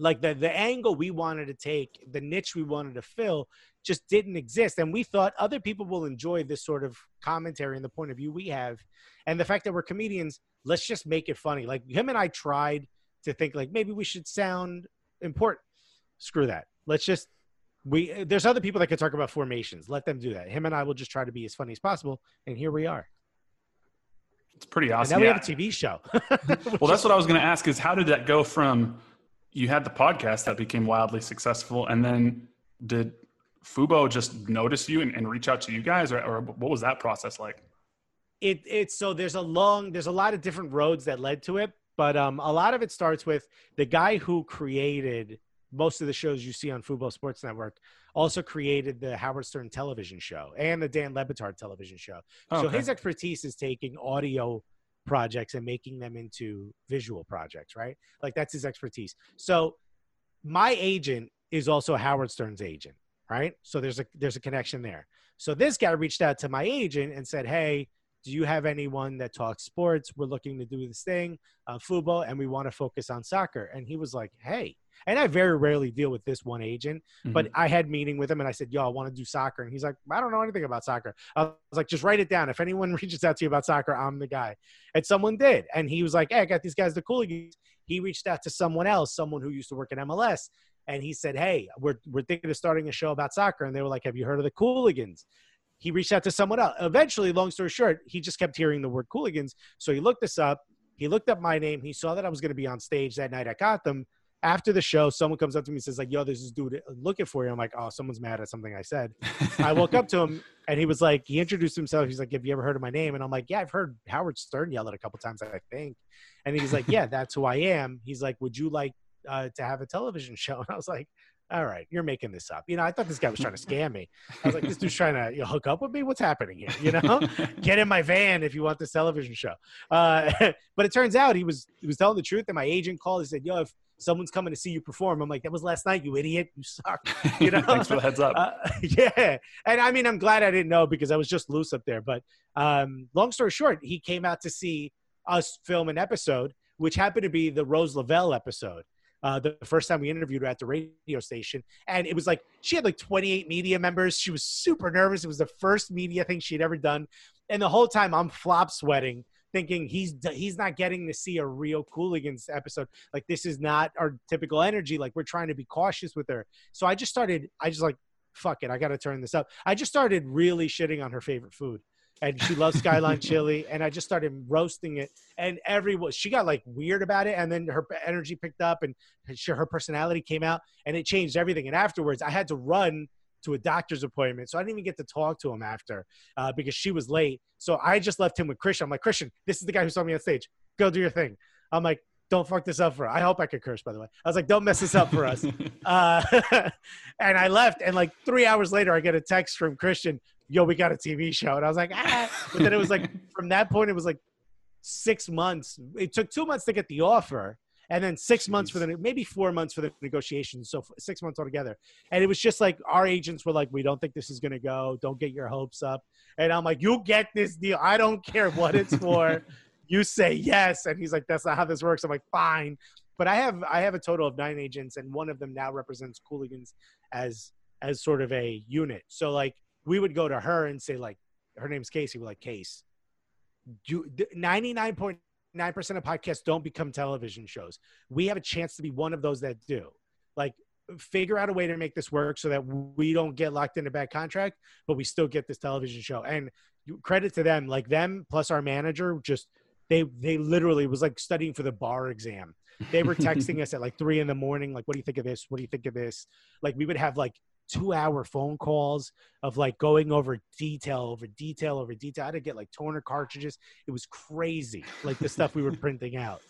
like the the angle we wanted to take, the niche we wanted to fill just didn't exist. And we thought other people will enjoy this sort of commentary and the point of view we have. And the fact that we're comedians let's just make it funny. Like him and I tried to think like maybe we should sound important. Screw that. Let's just we there's other people that can talk about formations. Let them do that. Him and I will just try to be as funny as possible. And here we are. It's pretty awesome. And now yeah. we have a TV show. well, that's what I was going to ask is how did that go from you had the podcast that became wildly successful and then did Fubo just notice you and, and reach out to you guys or, or what was that process like? it it's so there's a long there's a lot of different roads that led to it but um, a lot of it starts with the guy who created most of the shows you see on Fubo Sports Network also created the Howard Stern television show and the Dan Le Batard television show. Okay. So his expertise is taking audio projects and making them into visual projects, right? Like that's his expertise. So my agent is also Howard Stern's agent, right? So there's a there's a connection there. So this guy reached out to my agent and said, "Hey, do you have anyone that talks sports? We're looking to do this thing, uh, football, and we want to focus on soccer. And he was like, hey. And I very rarely deal with this one agent, mm-hmm. but I had meeting with him and I said, yo, I want to do soccer. And he's like, I don't know anything about soccer. I was like, just write it down. If anyone reaches out to you about soccer, I'm the guy. And someone did. And he was like, hey, I got these guys, the Cooligans. He reached out to someone else, someone who used to work in MLS. And he said, hey, we're, we're thinking of starting a show about soccer. And they were like, have you heard of the Cooligans? He reached out to someone else. Eventually, long story short, he just kept hearing the word Cooligans. So he looked this up. He looked up my name. He saw that I was going to be on stage that night got them. After the show, someone comes up to me and says, like, yo, there's this dude looking for you. I'm like, oh, someone's mad at something I said. I woke up to him and he was like, he introduced himself. He's like, have you ever heard of my name? And I'm like, yeah, I've heard Howard Stern yell it a couple times, I think. And he's like, yeah, that's who I am. He's like, would you like uh, to have a television show? And I was like, all right, you're making this up. You know, I thought this guy was trying to scam me. I was like, this dude's trying to you know, hook up with me. What's happening here? You know, get in my van if you want this television show. Uh, but it turns out he was he was telling the truth. And my agent called. He said, "Yo, if someone's coming to see you perform," I'm like, "That was last night, you idiot. You suck." You know. Thanks for the heads up. Uh, yeah, and I mean, I'm glad I didn't know because I was just loose up there. But um, long story short, he came out to see us film an episode, which happened to be the Rose Lavelle episode uh, the first time we interviewed her at the radio station. And it was like she had like 28 media members. She was super nervous. It was the first media thing she'd ever done. And the whole time I'm flop sweating, thinking he's he's not getting to see a real Cooligans episode. Like this is not our typical energy. Like we're trying to be cautious with her. So I just started. I just like fuck it. I got to turn this up. I just started really shitting on her favorite food and she loves Skyline chili. And I just started roasting it, and everyone she got like weird about it, and then her energy picked up, and she, her personality came out, and it changed everything. And afterwards, I had to run to a doctor's appointment, so I didn't even get to talk to him after uh, because she was late. So I just left him with Christian. I'm like, Christian, this is the guy who saw me on stage. Go do your thing. I'm like, don't fuck this up for. I hope I could curse, by the way. I was like, don't mess this up for us. uh, and I left, and like three hours later, I get a text from Christian. Yo, we got a TV show, and I was like, ah. But then it was like from that point, it was like six months. It took two months to get the offer, and then six Jeez. months for the maybe four months for the negotiations. So six months altogether. And it was just like our agents were like, "We don't think this is going to go. Don't get your hopes up." And I'm like, "You get this deal. I don't care what it's for. you say yes." And he's like, "That's not how this works." I'm like, "Fine." But I have I have a total of nine agents, and one of them now represents Cooligans as as sort of a unit. So like we would go to her and say like, her name's Casey. We're like, Case, do 99.9% of podcasts don't become television shows. We have a chance to be one of those that do. Like, figure out a way to make this work so that we don't get locked in a bad contract, but we still get this television show. And credit to them, like them plus our manager, just they they literally was like studying for the bar exam. They were texting us at like three in the morning, like, "What do you think of this? What do you think of this?" Like we would have like two hour phone calls of like going over detail over detail over detail. I had to get like toner cartridges. It was crazy, like the stuff we were printing out.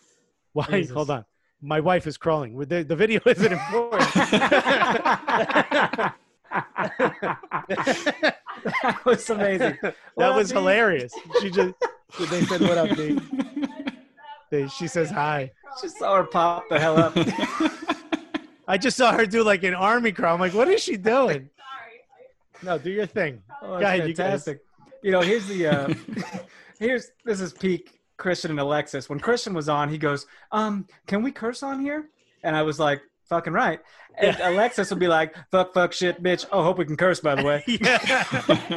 Why? Jesus. Hold on. My wife is crawling. The, the video isn't important. that was amazing. What that was hilarious. She just they said, "What up, D?" They, she says hi. Just saw her pop the hell up. I just saw her do like an army crawl. I'm like, what is she doing? Sorry. No, do your thing. Oh, Go ahead, fantastic. You, you, know, here's the uh, here's this is peak Christian and Alexis. When Christian was on, he goes, "Um, can we curse on here?" And I was like, "Fucking right." And yeah. Alexis would be like, "Fuck, fuck, shit, bitch." Oh, hope we can curse. By the way, yeah,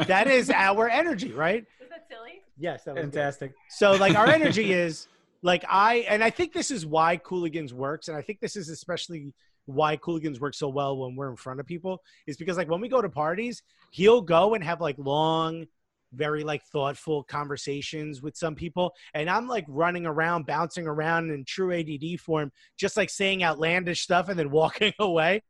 that is our energy, right? Is that silly? Yes, that was fantastic. Good. So, like, our energy is like I, and I think this is why Cooligans works, and I think this is especially why Cooligans work so well when we're in front of people is because like when we go to parties, he'll go and have like long very like thoughtful conversations with some people and i'm like running around bouncing around in true add form just like saying outlandish stuff and then walking away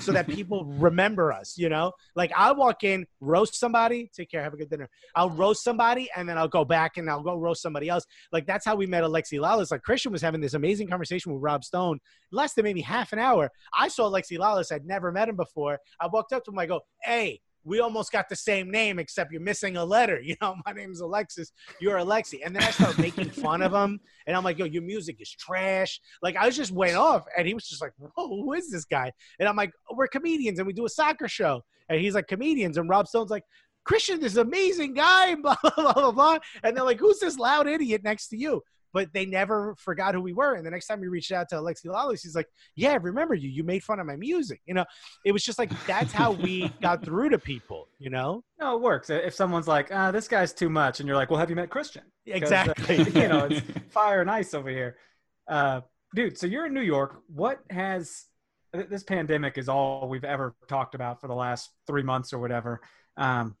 so that people remember us you know? Like i'll walk in roast somebody take care have a good dinner. I'll roast somebody and then i'll go back and i'll go roast somebody else. Like that's how we met alexi lalas like christian was having this amazing conversation with rob stone less than maybe half an hour. I saw alexi lalas i'd never met him before. I walked up to him i go hey we almost got the same name except you're missing a letter. You know, my name's Alexis, you're Alexi. And then I start making fun of him. And I'm like, yo, your music is trash. Like, I just went off. And he was just like, whoa, who is this guy? And I'm like, we're comedians and we do a soccer show. And he's like, comedians. And Rob Stone's like, Christian, this amazing guy, blah, blah, blah, blah. And they're like, who's this loud idiot next to you? But they never forgot who we were. And the next time we reached out to Alexi Lalas, he's like, "Yeah, I remember you. You made fun of my music." You know, it was just like that's how we got through to people. You know? No, it works. If someone's like, ah, "This guy's too much," and you're like, "Well, have you met Christian?" Exactly. Uh, you know, it's fire and ice over here, uh, dude. So you're in New York. What has this pandemic is all we've ever talked about for the last three months or whatever. Um,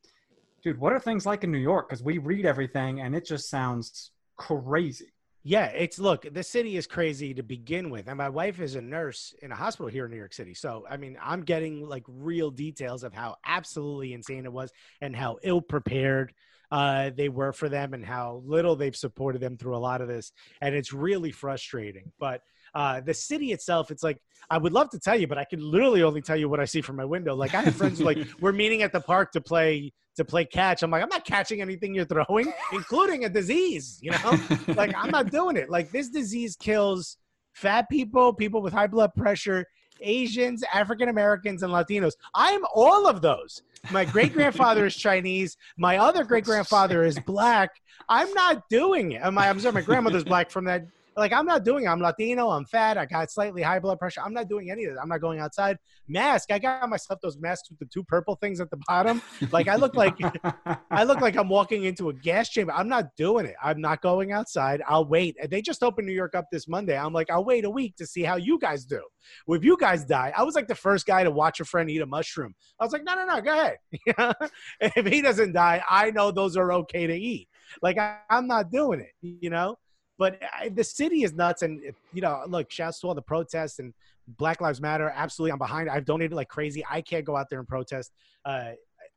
dude, what are things like in New York? Because we read everything and it just sounds crazy. Yeah, it's look, the city is crazy to begin with. And my wife is a nurse in a hospital here in New York City. So, I mean, I'm getting like real details of how absolutely insane it was and how ill prepared uh, they were for them and how little they've supported them through a lot of this. And it's really frustrating. But uh, the city itself, it's like I would love to tell you, but I can literally only tell you what I see from my window. Like I have friends who like we're meeting at the park to play to play catch. I'm like, I'm not catching anything you're throwing, including a disease. You know, like I'm not doing it. Like this disease kills fat people, people with high blood pressure, Asians, African Americans, and Latinos. I'm all of those. My great grandfather is Chinese. My other great grandfather is black. I'm not doing it. My, I'm sorry, my grandmother's black from that like I'm not doing. It. I'm Latino. I'm fat. I got slightly high blood pressure. I'm not doing any of this. I'm not going outside. Mask. I got myself those masks with the two purple things at the bottom. Like I look like I look like I'm walking into a gas chamber. I'm not doing it. I'm not going outside. I'll wait. They just opened New York up this Monday. I'm like, I'll wait a week to see how you guys do. Well, if you guys die, I was like the first guy to watch a friend eat a mushroom. I was like, no, no, no, go ahead. if he doesn't die, I know those are okay to eat. Like I, I'm not doing it. You know. But I, the city is nuts, and you know, look, shouts to all the protests and Black Lives Matter. Absolutely, I'm behind. I've donated like crazy. I can't go out there and protest. Uh,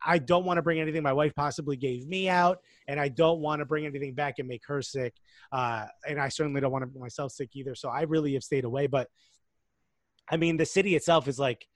I don't want to bring anything my wife possibly gave me out, and I don't want to bring anything back and make her sick. Uh, and I certainly don't want to make myself sick either. So I really have stayed away. But I mean, the city itself is like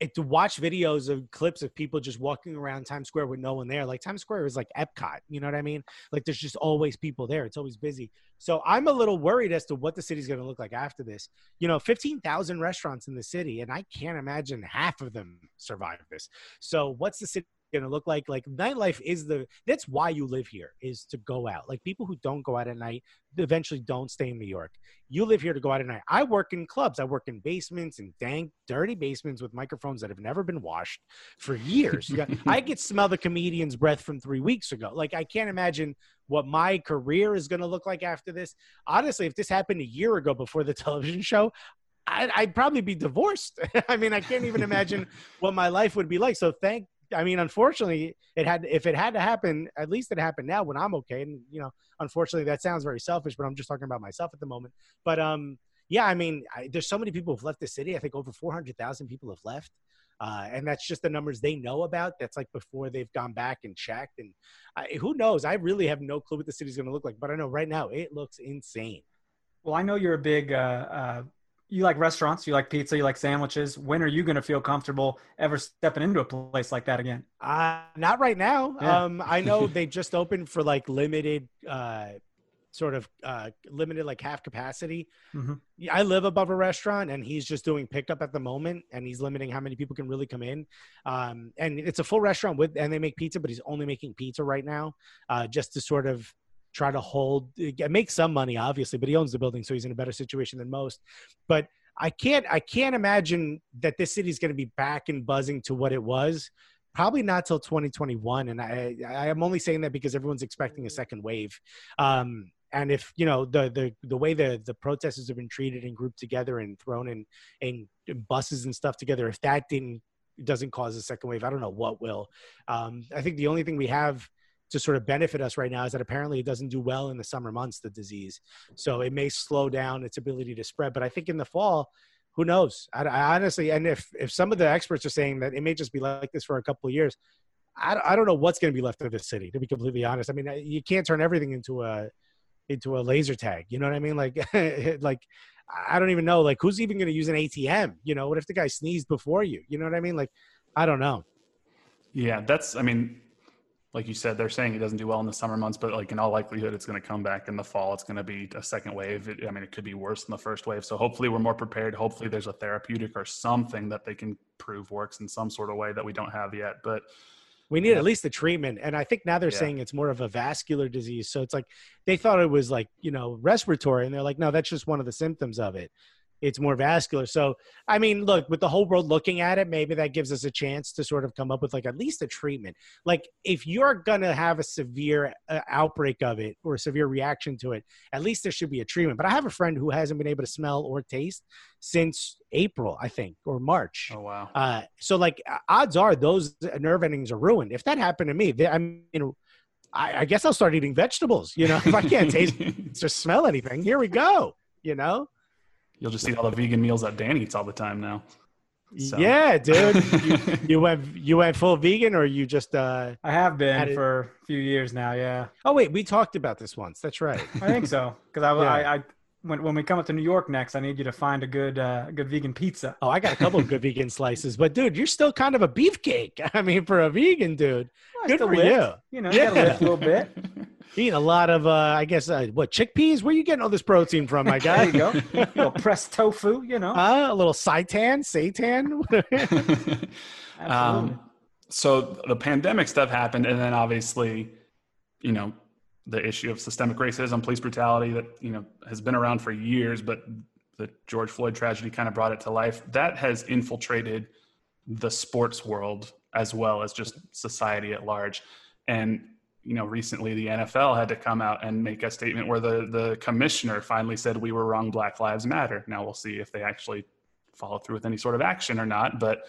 it, to watch videos of clips of people just walking around Times Square with no one there. Like Times Square is like Epcot, you know what I mean? Like there's just always people there. It's always busy. So I'm a little worried as to what the city's going to look like after this. You know, 15,000 restaurants in the city, and I can't imagine half of them survive this. So what's the city going to look like like nightlife is the that's why you live here is to go out. Like people who don't go out at night eventually don't stay in new york. You live here to go out at night. I work in clubs. I work in basements and dank dirty basements with microphones that have never been washed for years. Got, i could smell the comedian's breath from three weeks ago. Like i can't imagine what my career is going to look like after this. Honestly if this happened a year ago before the television show I'd, I'd, probably be divorced. I mean, I can't even imagine what my life would be like. So thank I mean, unfortunately, it had if it had to happen, at least it happened now when I'm okay. And you know, unfortunately, that sounds very selfish, but I'm just talking about myself at the moment. But um, yeah, I mean, I, there's so many people who've left the city. I think over 400,000 people have left. Uh, and that's just the numbers they know about. That's like before they've gone back and checked. And I, who knows? I really have no clue what the city's going to look like. But I know right now it looks insane. Well, I know you're a big uh, uh, you like restaurants, you like pizza, you like sandwiches. When are you going to feel comfortable ever stepping into a place like that again? Uh, not right now. Yeah. Um, I know they just opened for like limited, uh, sort of uh, limited, like half capacity. Mm-hmm. I live above a restaurant, and he's just doing pickup at the moment, and he's limiting how many people can really come in. Um, and it's a full restaurant with, and they make pizza, but he's only making pizza right now, uh, just to sort of try to hold make some money obviously but he owns the building so he's in a better situation than most. But i can't i can't imagine that this city is going to be back and buzzing to what it was probably not till 2021 and i i am only saying that because everyone's expecting a second wave. Um and if you know the the the way the the protesters have been treated and grouped together and thrown in in, in buses and stuff together if that didn't doesn't cause a second wave i don't know what will. Um i think the only thing we have to sort of benefit us right now is that apparently it doesn't do well in the summer months, the disease. So it may slow down its ability to spread. But I think in the fall, who knows? I, I honestly, and if, if some of the experts are saying that it may just be like this for a couple of years, I, I don't know what's going to be left of this city, to be completely honest. I mean, you can't turn everything into a, into a laser tag. You know what I mean? Like, like, I don't even know. Like, who's even going to use an ATM? You know, what if the guy sneezed before you? You know what I mean? Like, I don't know. Yeah, that's. I mean, like you said, they're saying it doesn't do well in the summer months, but like in all likelihood, it's going to come back in the fall. It's going to be a second wave. It, I mean, it could be worse than the first wave. So hopefully, we're more prepared. Hopefully, there's a therapeutic or something that they can prove works in some sort of way that we don't have yet. But we need yeah. at least the treatment. And I think now they're yeah. saying it's more of a vascular disease. So it's like they thought it was like you know respiratory, and they're like, no, that's just one of the symptoms of it it's more vascular. So, I mean, look, with the whole world looking at it, maybe that gives us a chance to sort of come up with like at least a treatment. Like, if you're going to have a severe uh, outbreak of it or a severe reaction to it, at least there should be a treatment. But I have a friend who hasn't been able to smell or taste since April, I think, or March. Oh, wow. Uh, so, like, odds are those nerve endings are ruined. If that happened to me, they, I mean, I, I guess I'll start eating vegetables. You know, if I can't taste or smell anything, here we go. You know, You'll just eat all the vegan meals that Dan eats all the time now. So. Yeah, dude. you, you, went you went full vegan, or you just? uh I have been for a few years now. Yeah. Oh wait, we talked about this once. That's right. I think so because I, yeah. I, I when when we come up to New York next, I need you to find a good uh, good vegan pizza. Oh, I got a couple of good vegan slices, but dude, you're still kind of a beefcake. I mean, for a vegan dude, well, good for lift. you. You know, yeah. lift a little bit. Eating a lot of, uh, I guess, uh, what chickpeas? Where you getting all this protein from, my guy? there you go. a little pressed tofu, you know. Uh, a little seitan, seitan. um, so the pandemic stuff happened, and then obviously, you know, the issue of systemic racism, police brutality that you know has been around for years, but the George Floyd tragedy kind of brought it to life. That has infiltrated the sports world as well as just society at large, and you know, recently the NFL had to come out and make a statement where the the commissioner finally said we were wrong. Black Lives Matter. Now we'll see if they actually follow through with any sort of action or not. But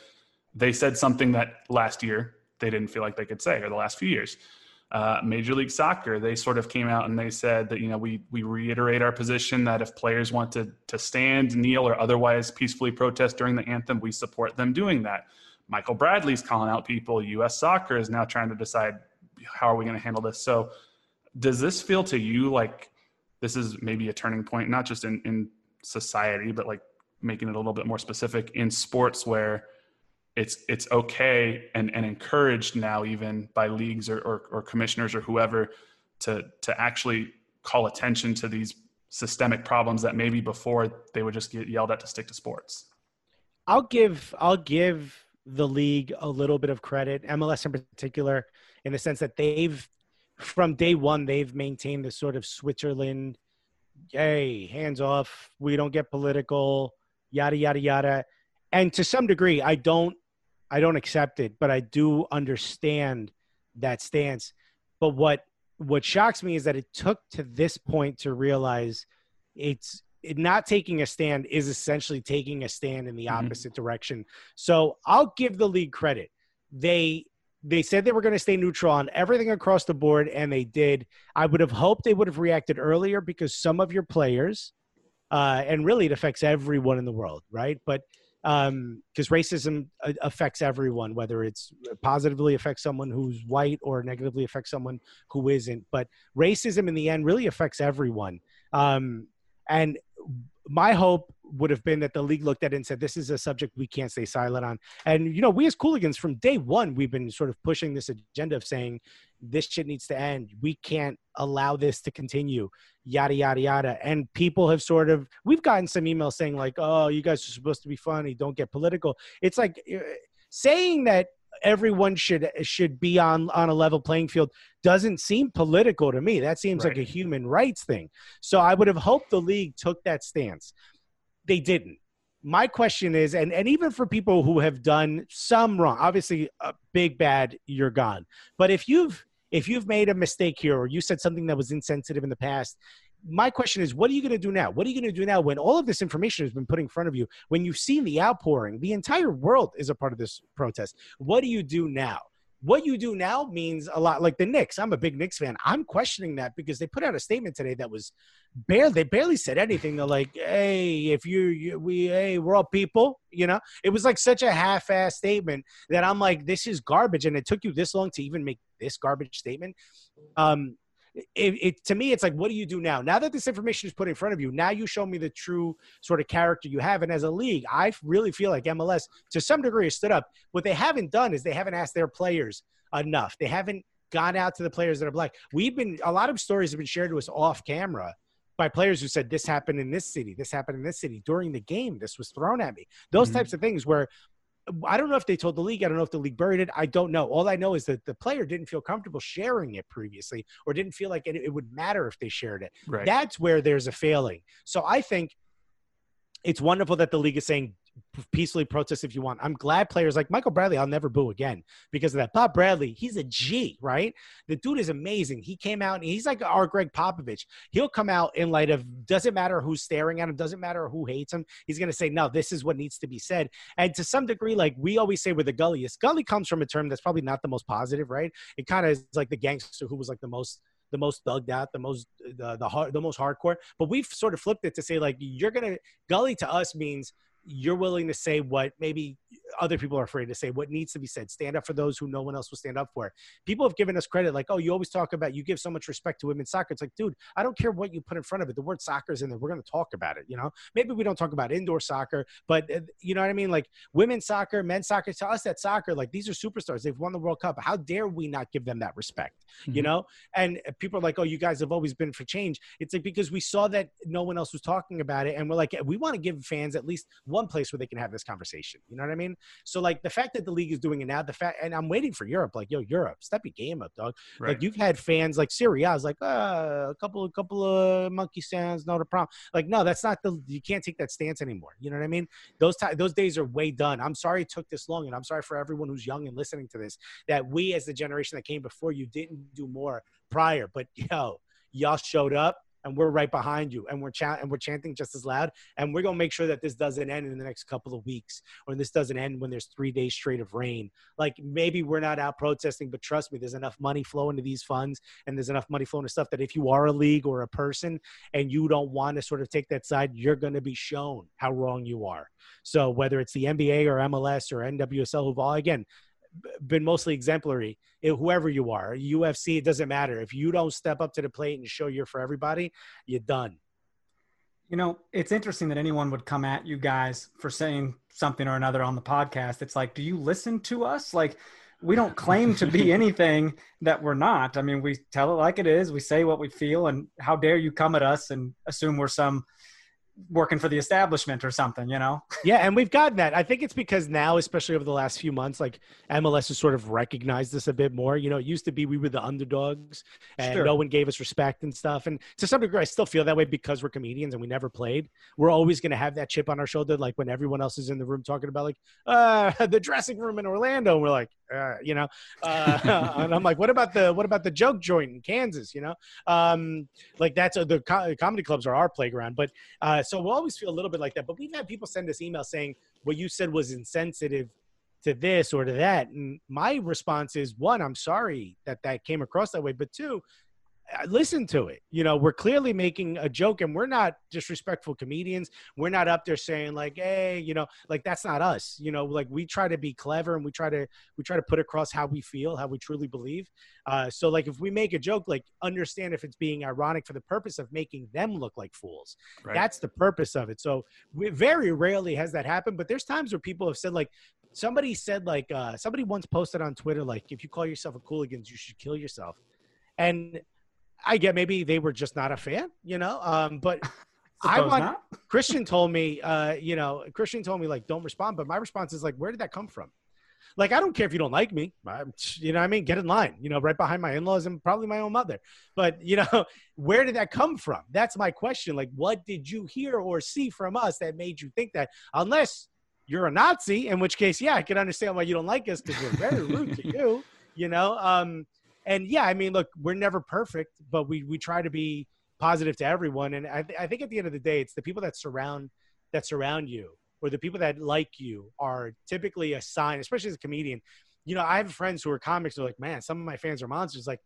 they said something that last year they didn't feel like they could say, or the last few years. Uh, Major League Soccer, they sort of came out and they said that you know we we reiterate our position that if players want to to stand, kneel, or otherwise peacefully protest during the anthem, we support them doing that. Michael Bradley's calling out people. U.S. Soccer is now trying to decide how are we going to handle this. So, does this feel to you like this is maybe a turning point, not just in, in society, but like making it a little bit more specific in sports where it's it's okay and, and encouraged now even by leagues or, or, or commissioners or whoever to to actually call attention to these systemic problems that maybe before they would just get yelled at to stick to sports. I'll give I'll give the league a little bit of credit, MLS in particular, in the sense that they've from day one they've maintained this sort of Switzerland, hey, hands off, we don't get political, yada yada yada. And to some degree, I don't I don't accept it, but I do understand that stance. But what what shocks me is that it took to this point to realize it's it not taking a stand is essentially taking a stand in the mm-hmm. opposite direction. So I'll give the league credit. They they said they were going to stay neutral on everything across the board, and they did. I would have hoped they would have reacted earlier because some of your players, uh, and really it affects everyone in the world, right? But because um, racism uh, affects everyone, whether it's positively affects someone who's white or negatively affects someone who isn't. But racism in the end really affects everyone. Um, and my hope would have been that the league looked at it and said, this is a subject we can't stay silent on. And, you know, we as Cooligans from day one, we've been sort of pushing this agenda of saying this shit needs to end. We can't allow this to continue, yada, yada, yada. And people have sort of, we've gotten some emails saying, like, oh, you guys are supposed to be funny, don't get political. It's like uh, saying that everyone should should be on on a level playing field doesn't seem political to me that seems right. like a human rights thing so i would have hoped the league took that stance they didn't my question is and, and even for people who have done some wrong obviously a big bad you're gone but if you've if you've made a mistake here or you said something that was insensitive in the past my question is, what are you going to do now? What are you going to do now when all of this information has been put in front of you? When you've seen the outpouring, the entire world is a part of this protest. What do you do now? What you do now means a lot. Like the Knicks, I'm a big Knicks fan. I'm questioning that because they put out a statement today that was barely. They barely said anything. They're like, "Hey, if you, you we, hey, we're all people." You know, it was like such a half-ass statement that I'm like, "This is garbage," and it took you this long to even make this garbage statement. Um, it, it, to me it's like what do you do now? Now that this information is put in front of you now you show me the true sort of character you have. And as a league i really feel like mls to some degree has stood up. What they haven't done is they haven't asked their players enough. They haven't gone out to the players that are black. We've been a lot of stories have been shared to us off camera by players who said this happened in this city. This happened in this city. During the game this was thrown at me. Those mm-hmm. types of things where I don't know if they told the league. I don't know if the league buried it. I don't know. All I know is that the player didn't feel comfortable sharing it previously, or didn't feel like it, it would matter if they shared it. Right. That's where there's a failing. So I think it's wonderful that the league is saying peacefully protest if you want. I'm glad players like Michael Bradley, I'll never boo again because of that. Bob Bradley, he's a G, right? The dude is amazing. He came out and he's like our Gregg Popovich. He'll come out in light of doesn't matter who's staring at him, doesn't matter who hates him. He's going to say, no, this is what needs to be said. And to some degree, like we always say with the gulliest, gully comes from a term that's probably not the most positive, right? It kind of is like the gangster who was like the most the most thugged out, the most the the, hard, the most hardcore. But we've sort of flipped it to say like you're gonna gully to us means you're willing to say what maybe other people are afraid to say what needs to be said. Stand up for those who no one else will stand up for. People have given us credit like oh you always talk about you give so much respect to women's soccer. It's like dude i don't care what you put in front of it. The word soccer is in there. We're going to talk about it you know? Maybe we don't talk about indoor soccer but uh, you know what i mean? Like women's soccer men's soccer to us that soccer. Like these are superstars. They've won the world cup. How dare we not give them that respect mm-hmm. you know? And people are like oh you guys have always been for change. It's like because we saw that no one else was talking about it and we're like we want to give fans at least one place where they can have this conversation you know what i mean so like the fact that the league is doing it now, the fact, and I'm waiting for Europe. Like, yo, Europe, step your game up, dog. Right. Like you've had fans like Serie. A is like, uh, a couple, a couple of monkey stands, not a problem. Like, no, that's not the. You can't take that stance anymore. You know what I mean? Those t- those days are way done. I'm sorry it took this long, and I'm sorry for everyone who's young and listening to this that we, as the generation that came before you, didn't do more prior. But yo, y'all showed up and we're right behind you and we're and we're chanting just as loud and we're going to make sure that this doesn't end in the next couple of weeks or this doesn't end when there's 3 days straight of rain. Like maybe we're not out protesting but trust me there's enough money flowing to these funds and there's enough money flowing to stuff that if you are a league or a person and you don't want to sort of take that side you're going to be shown how wrong you are. So whether it's the NBA or MLS or NWSL who've all again been mostly exemplary. It, whoever you are, UFC, it doesn't matter. If you don't step up to the plate and show you're for everybody, you're done. You know, it's interesting that anyone would come at you guys for saying something or another on the podcast. It's like, do you listen to us? Like, we don't claim to be anything that we're not. I mean, we tell it like it is. We say what we feel, and how dare you come at us and assume we're some working for the establishment or something, you know? yeah, and we've gotten that. I think it's because now, especially over the last few months, like MLS has sort of recognized this a bit more. You know, it used to be we were the underdogs and sure. no one gave us respect and stuff. And to some degree, I still feel that way because we're comedians and we never played. We're always going to have that chip on our shoulder, like when everyone else is in the room talking about, like, uh, the dressing room in Orlando. And we're like, uh, you know, uh, and I'm like, what about the what about the joke joint in Kansas? You know, um, like that's uh, the co- comedy clubs are our playground. But uh, so we'll always feel a little bit like that. But we've had people send us emails saying what you said was insensitive to this or to that, and my response is one, I'm sorry that that came across that way, but two, listen to it. You know, we're clearly making a joke and we're not disrespectful comedians. We're not up there saying like, "Hey, you know, like that's not us." You know, like we try to be clever and we try to we try to put across how we feel, how we truly believe. Uh, so like if we make a joke, like understand if it's being ironic for the purpose of making them look like fools. Right. That's the purpose of it. So we, very rarely has that happened, but there's times where people have said like somebody said like uh, somebody once posted on Twitter like if you call yourself a cooligans, you should kill yourself. And I get maybe they were just not a fan, you know. Um, but I want not. Christian told me, uh, you know, Christian told me like don't respond, but my response is like, where did that come from? Like, I don't care if you don't like me, I, you know what I mean? Get in line, you know, right behind my in-laws and probably my own mother. But you know, where did that come from? That's my question. Like, what did you hear or see from us that made you think that? Unless you're a Nazi, in which case, yeah, I can understand why you don't like us because we're very rude to you. You know, um, and yeah, I mean, look, we're never perfect, but we we try to be positive to everyone. And I, th- I think at the end of the day, it's the people that surround that surround you or the people that like you are typically a sign, especially as a comedian. You know, I have friends who are comics. They're like, man, some of my fans are monsters. Like,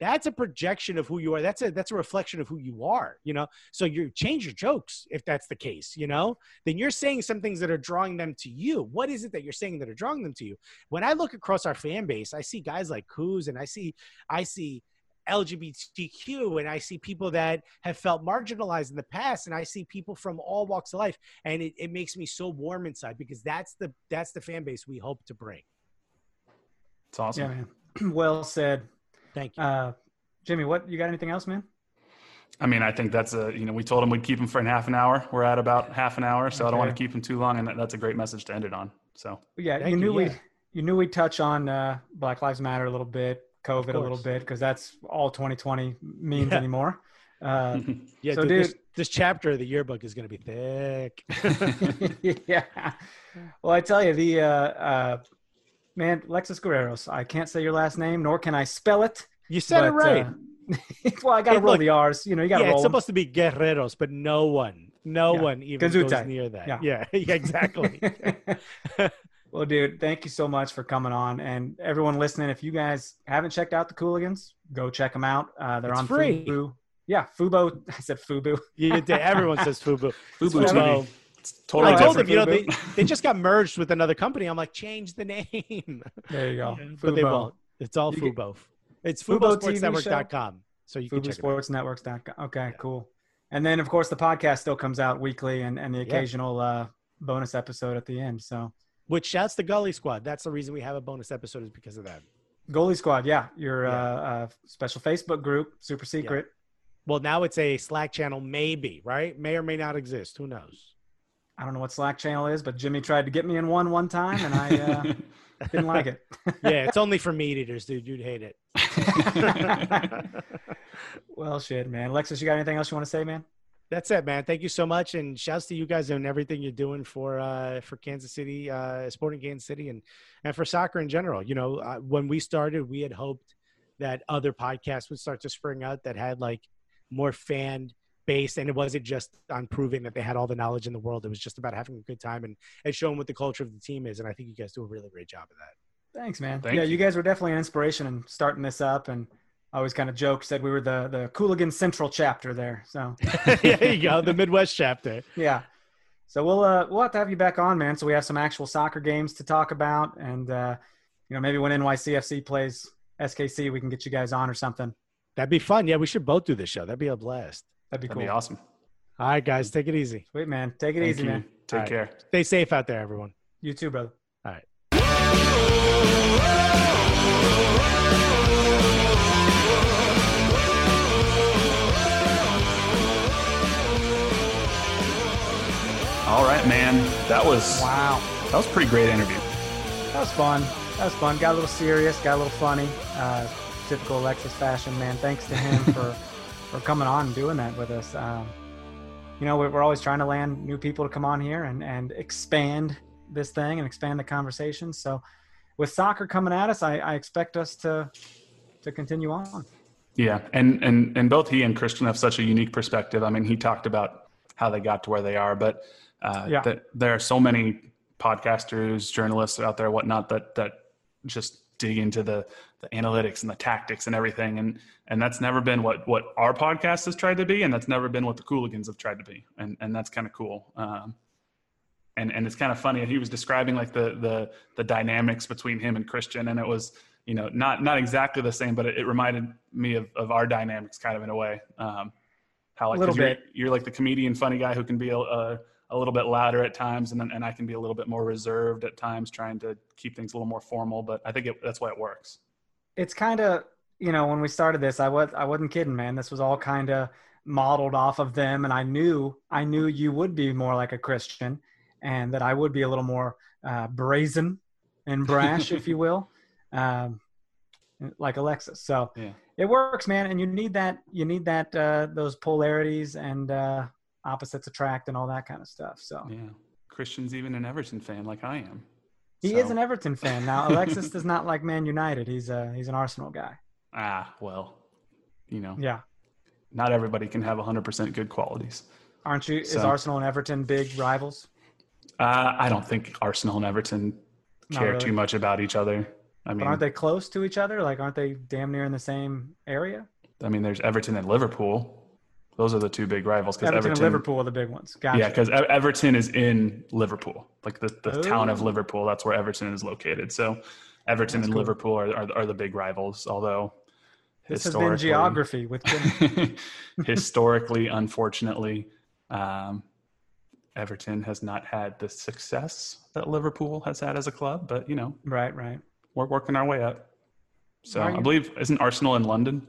that's a projection of who you are that's a that's a reflection of who you are you know so you change your jokes if that's the case you know then you're saying some things that are drawing them to you what is it that you're saying that are drawing them to you when i look across our fan base i see guys like Coos and i see i see LGBTQ and I see people that have felt marginalized in the past and I see people from all walks of life and it, it makes me so warm inside because that's the that's the fan base we hope to bring. It's awesome. Yeah, man. well said. Thank you. Uh, Jimmy, what you got anything else, man? I mean, I think that's a, you know, we told him we'd keep him for an half an hour. We're at about half an hour, so okay. I don't want to keep him too long. And that's a great message to end it on. So, yeah, Thank you knew we, you knew we'd touch on uh, Black Lives Matter a little bit, COVID a little bit, because that's all 2020 means yeah. anymore. Uh, yeah, so dude, dude this, this, chapter of the yearbook is going to be thick. yeah. Well, I tell you, the uh, uh, man, Lexus Guerreros. I can't say your last name, nor can I spell it. You said but, it right. Uh, well, I got to hey, roll look, the R's. You know, you got to yeah, roll. It's supposed to be Guerreros, but no one, no yeah. one even Gazutai. goes near that. Yeah, yeah, yeah exactly. well, dude, thank you so much for coming on, and everyone listening. If you guys haven't checked out the Cooligans, go check them out. Uh, they're it's on free. Fubo. Yeah, Fubo. I said Fubo. Yeah, everyone says Fubo. Fubo. Fubo. Totally I told them, you know, they, they just got merged with another company. I'm like, change the name. There you go. Yeah, but they won't. It's all you Fubo. Get, it's FuboSportsNetwork.com. So you can FuboSportsNetworks.com. Okay, yeah. cool. And then, of course, the podcast still comes out weekly and, and the occasional yeah. uh, bonus episode at the end. So, which shouts the Goalie Squad. That's the reason we have a bonus episode is because of that. Goalie Squad, yeah, your yeah. Uh, uh, special Facebook group, super secret. Well, now it's a Slack channel, maybe right? May or may not exist. Who knows? I don't know what Slack channel is, but Jimmy tried to get me in one one time, and I uh, didn't like it. yeah, it's only for meat eaters, dude. You'd hate it. well, shit, man. Alexis, you got anything else you want to say, man? That's it, man. Thank you so much, and shouts to you guys and everything you're doing for uh, for Kansas City, uh, Sporting Kansas City, and and for soccer in general. You know, uh, when we started, we had hoped that other podcasts would start to spring out that had like more fan based and it wasn't just on proving that they had all the knowledge in the world. It was just about having a good time and, and showing what the culture of the team is. And I think you guys do a really great job of that. Thanks, man. Thank yeah, you. you guys were definitely an inspiration in starting this up, and I always kind of joked said we were the the Cooligan Central chapter there. So there you go, the Midwest chapter. yeah, so we'll uh, we'll have to have you back on, man. So we have some actual soccer games to talk about, and uh, you know maybe when NYCFC plays SKC, we can get you guys on or something. That'd be fun. Yeah, we should both do this show. That'd be a blast. That'd be cool. That'd cool. be awesome. All right, guys, take it easy. Sweet man, take it Thank easy, you. man. Take All right. care. Stay safe out there, everyone. You too, brother. All right. All right, man. That was Wow, that was a pretty great interview. that was fun. That was fun. Got a little serious, got a little funny. Uh, typical Alexis fashion, man. Thanks to him for for coming on and doing that with us. Um, you know, we're, always trying to land new people to come on here and and expand this thing and expand the conversation. So, with soccer coming at us, I, I expect us to to continue on. Yeah, and and and both he and Christian have such a unique perspective. I mean, he talked about how they got to where they are, but uh, Yeah. that there are so many podcasters, journalists out there, whatnot, that that just dig into the the analytics and the tactics and everything, and and that's never been what what our podcast has tried to be, and that's never been what the Cooligans have tried to be, and and that's kind of cool. Um, and and it's kind of funny. He was describing like the the the dynamics between him and Christian, and it was you know not not exactly the same, but it, it reminded me of, of our dynamics kind of in a way. Um, how like A little 'cause you're, you're like the comedian, funny guy who can be a, a, a little bit louder at times, and then and I can be a little bit more reserved at times, trying to keep things a little more formal. But I think it, that's why it works. it's kind of you know when we started this i was i wasn't kidding man this was all kind of modeled off of them and i knew i knew you would be more like a christian and that i would be a little more uh, brazen and brash if you will um, like alexis so Yeah. it works man and you need that you need that uh, those polarities and uh, opposites attract and all that kind of stuff so Yeah, Christian's even an Everton fan, like I am. he So- is an everton fan now alexis does not like man united he's a he's an arsenal guy Ah, well, you know, yeah not everybody can have 100% good qualities. Aren't you? Is Arsenal and Everton big rivals? Uh, I don't think Arsenal and Everton care really. too much about each other. I But mean, aren't they close to each other? Like, aren't they damn near in the same area? I mean, there's Everton and Liverpool. Those are the two big rivals. Because Everton, Everton, and Liverpool are the big ones. Gotcha. yeah, because Everton is in Liverpool, like the, the town of Oh. Liverpool. That's where Everton is located. So, Everton That's and cool. Liverpool are, are are the big rivals. Although this has been historically- geography with historically, unfortunately, um, Everton has not had the success that Liverpool has had as a club. But you know, right, right. we're working our way up. So I believe isn't Arsenal in London?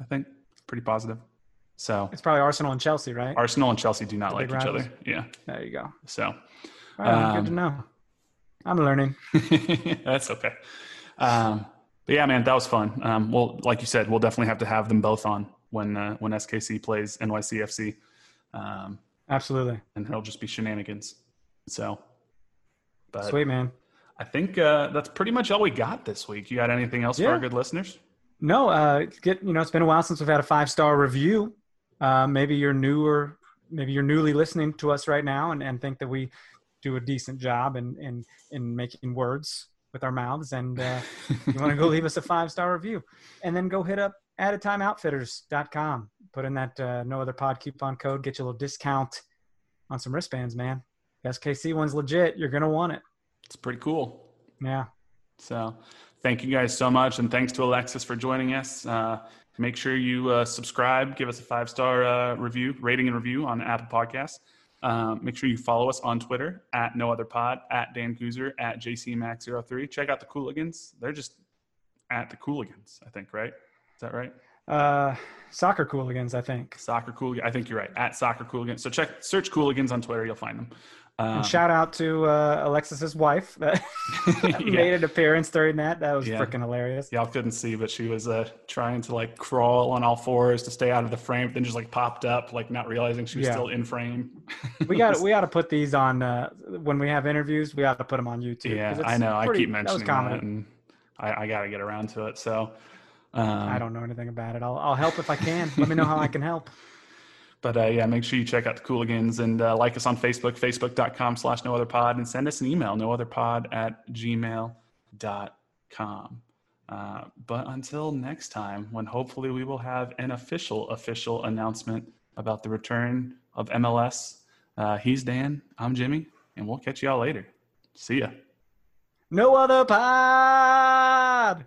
I think pretty positive. So It's probably Arsenal and Chelsea, right? Arsenal and Chelsea do not The like each rivals? other. Yeah. there you go. So right, good to Um, know. I'm learning. that's okay. Um, but yeah, man, that was fun. Um, well, like you said, we'll definitely have to have them both on when uh, when SKC plays NYCFC, um, Absolutely. and it'll just be shenanigans. So, but Sweet, man. I think uh, that's pretty much all we got this week. You got anything else for our good listeners? No, uh, get you know, it's been a while since we've had a five star review. Uh, maybe you're newer, maybe you're newly listening to us right now and, and think that we do a decent job in in, in making words with our mouths, and uh, you want to go leave us a five star review, and then go hit up adatimeoutfitters.com. Put in that uh, no other pod coupon code, get you a little discount on some wristbands, man. SKC one's legit. You're gonna want it. It's pretty cool. Yeah. So thank you guys so much. And thanks to Alexis for joining us. Uh, make sure you uh, subscribe, give us a five star uh, review, rating and review on Apple Podcasts. Um, make sure you follow us on Twitter at no other pod, at Dan Kuzer, at JCMax03. Check out the Cooligans. They're just at the Cooligans, I think, right? Is that right? Uh, soccer cooligans, I think. Soccer Cooligans. I think you're right. At Soccer Cooligans. So check, search Cooligans on Twitter. You'll find them. Um, And shout out to uh, Alexis's wife that Yeah. made an appearance during that. That was Yeah. freaking hilarious. Y'all couldn't see, but she was uh, trying to like crawl on all fours to stay out of the frame. Then just like popped up, like not realizing she was Yeah. still in frame. We got we got to put these on uh, when we have interviews. We got to put them on YouTube. yeah, it's I know. I pretty- keep that was mentioning that, comedy. and I, I got to get around to it. So, Um, I don't know anything about it. I'll, I'll help if I can. Let me know how I can help. But uh, yeah, make sure you check out the Cooligans and uh, like us on Facebook, facebook.com slash no other pod, and send us an email, no other pod at gmail.com. Uh, but until next time, when hopefully we will have an official, official announcement about the return of MLS, uh, he's Dan, I'm Jimmy, and we'll catch y'all later. See ya. No other pod.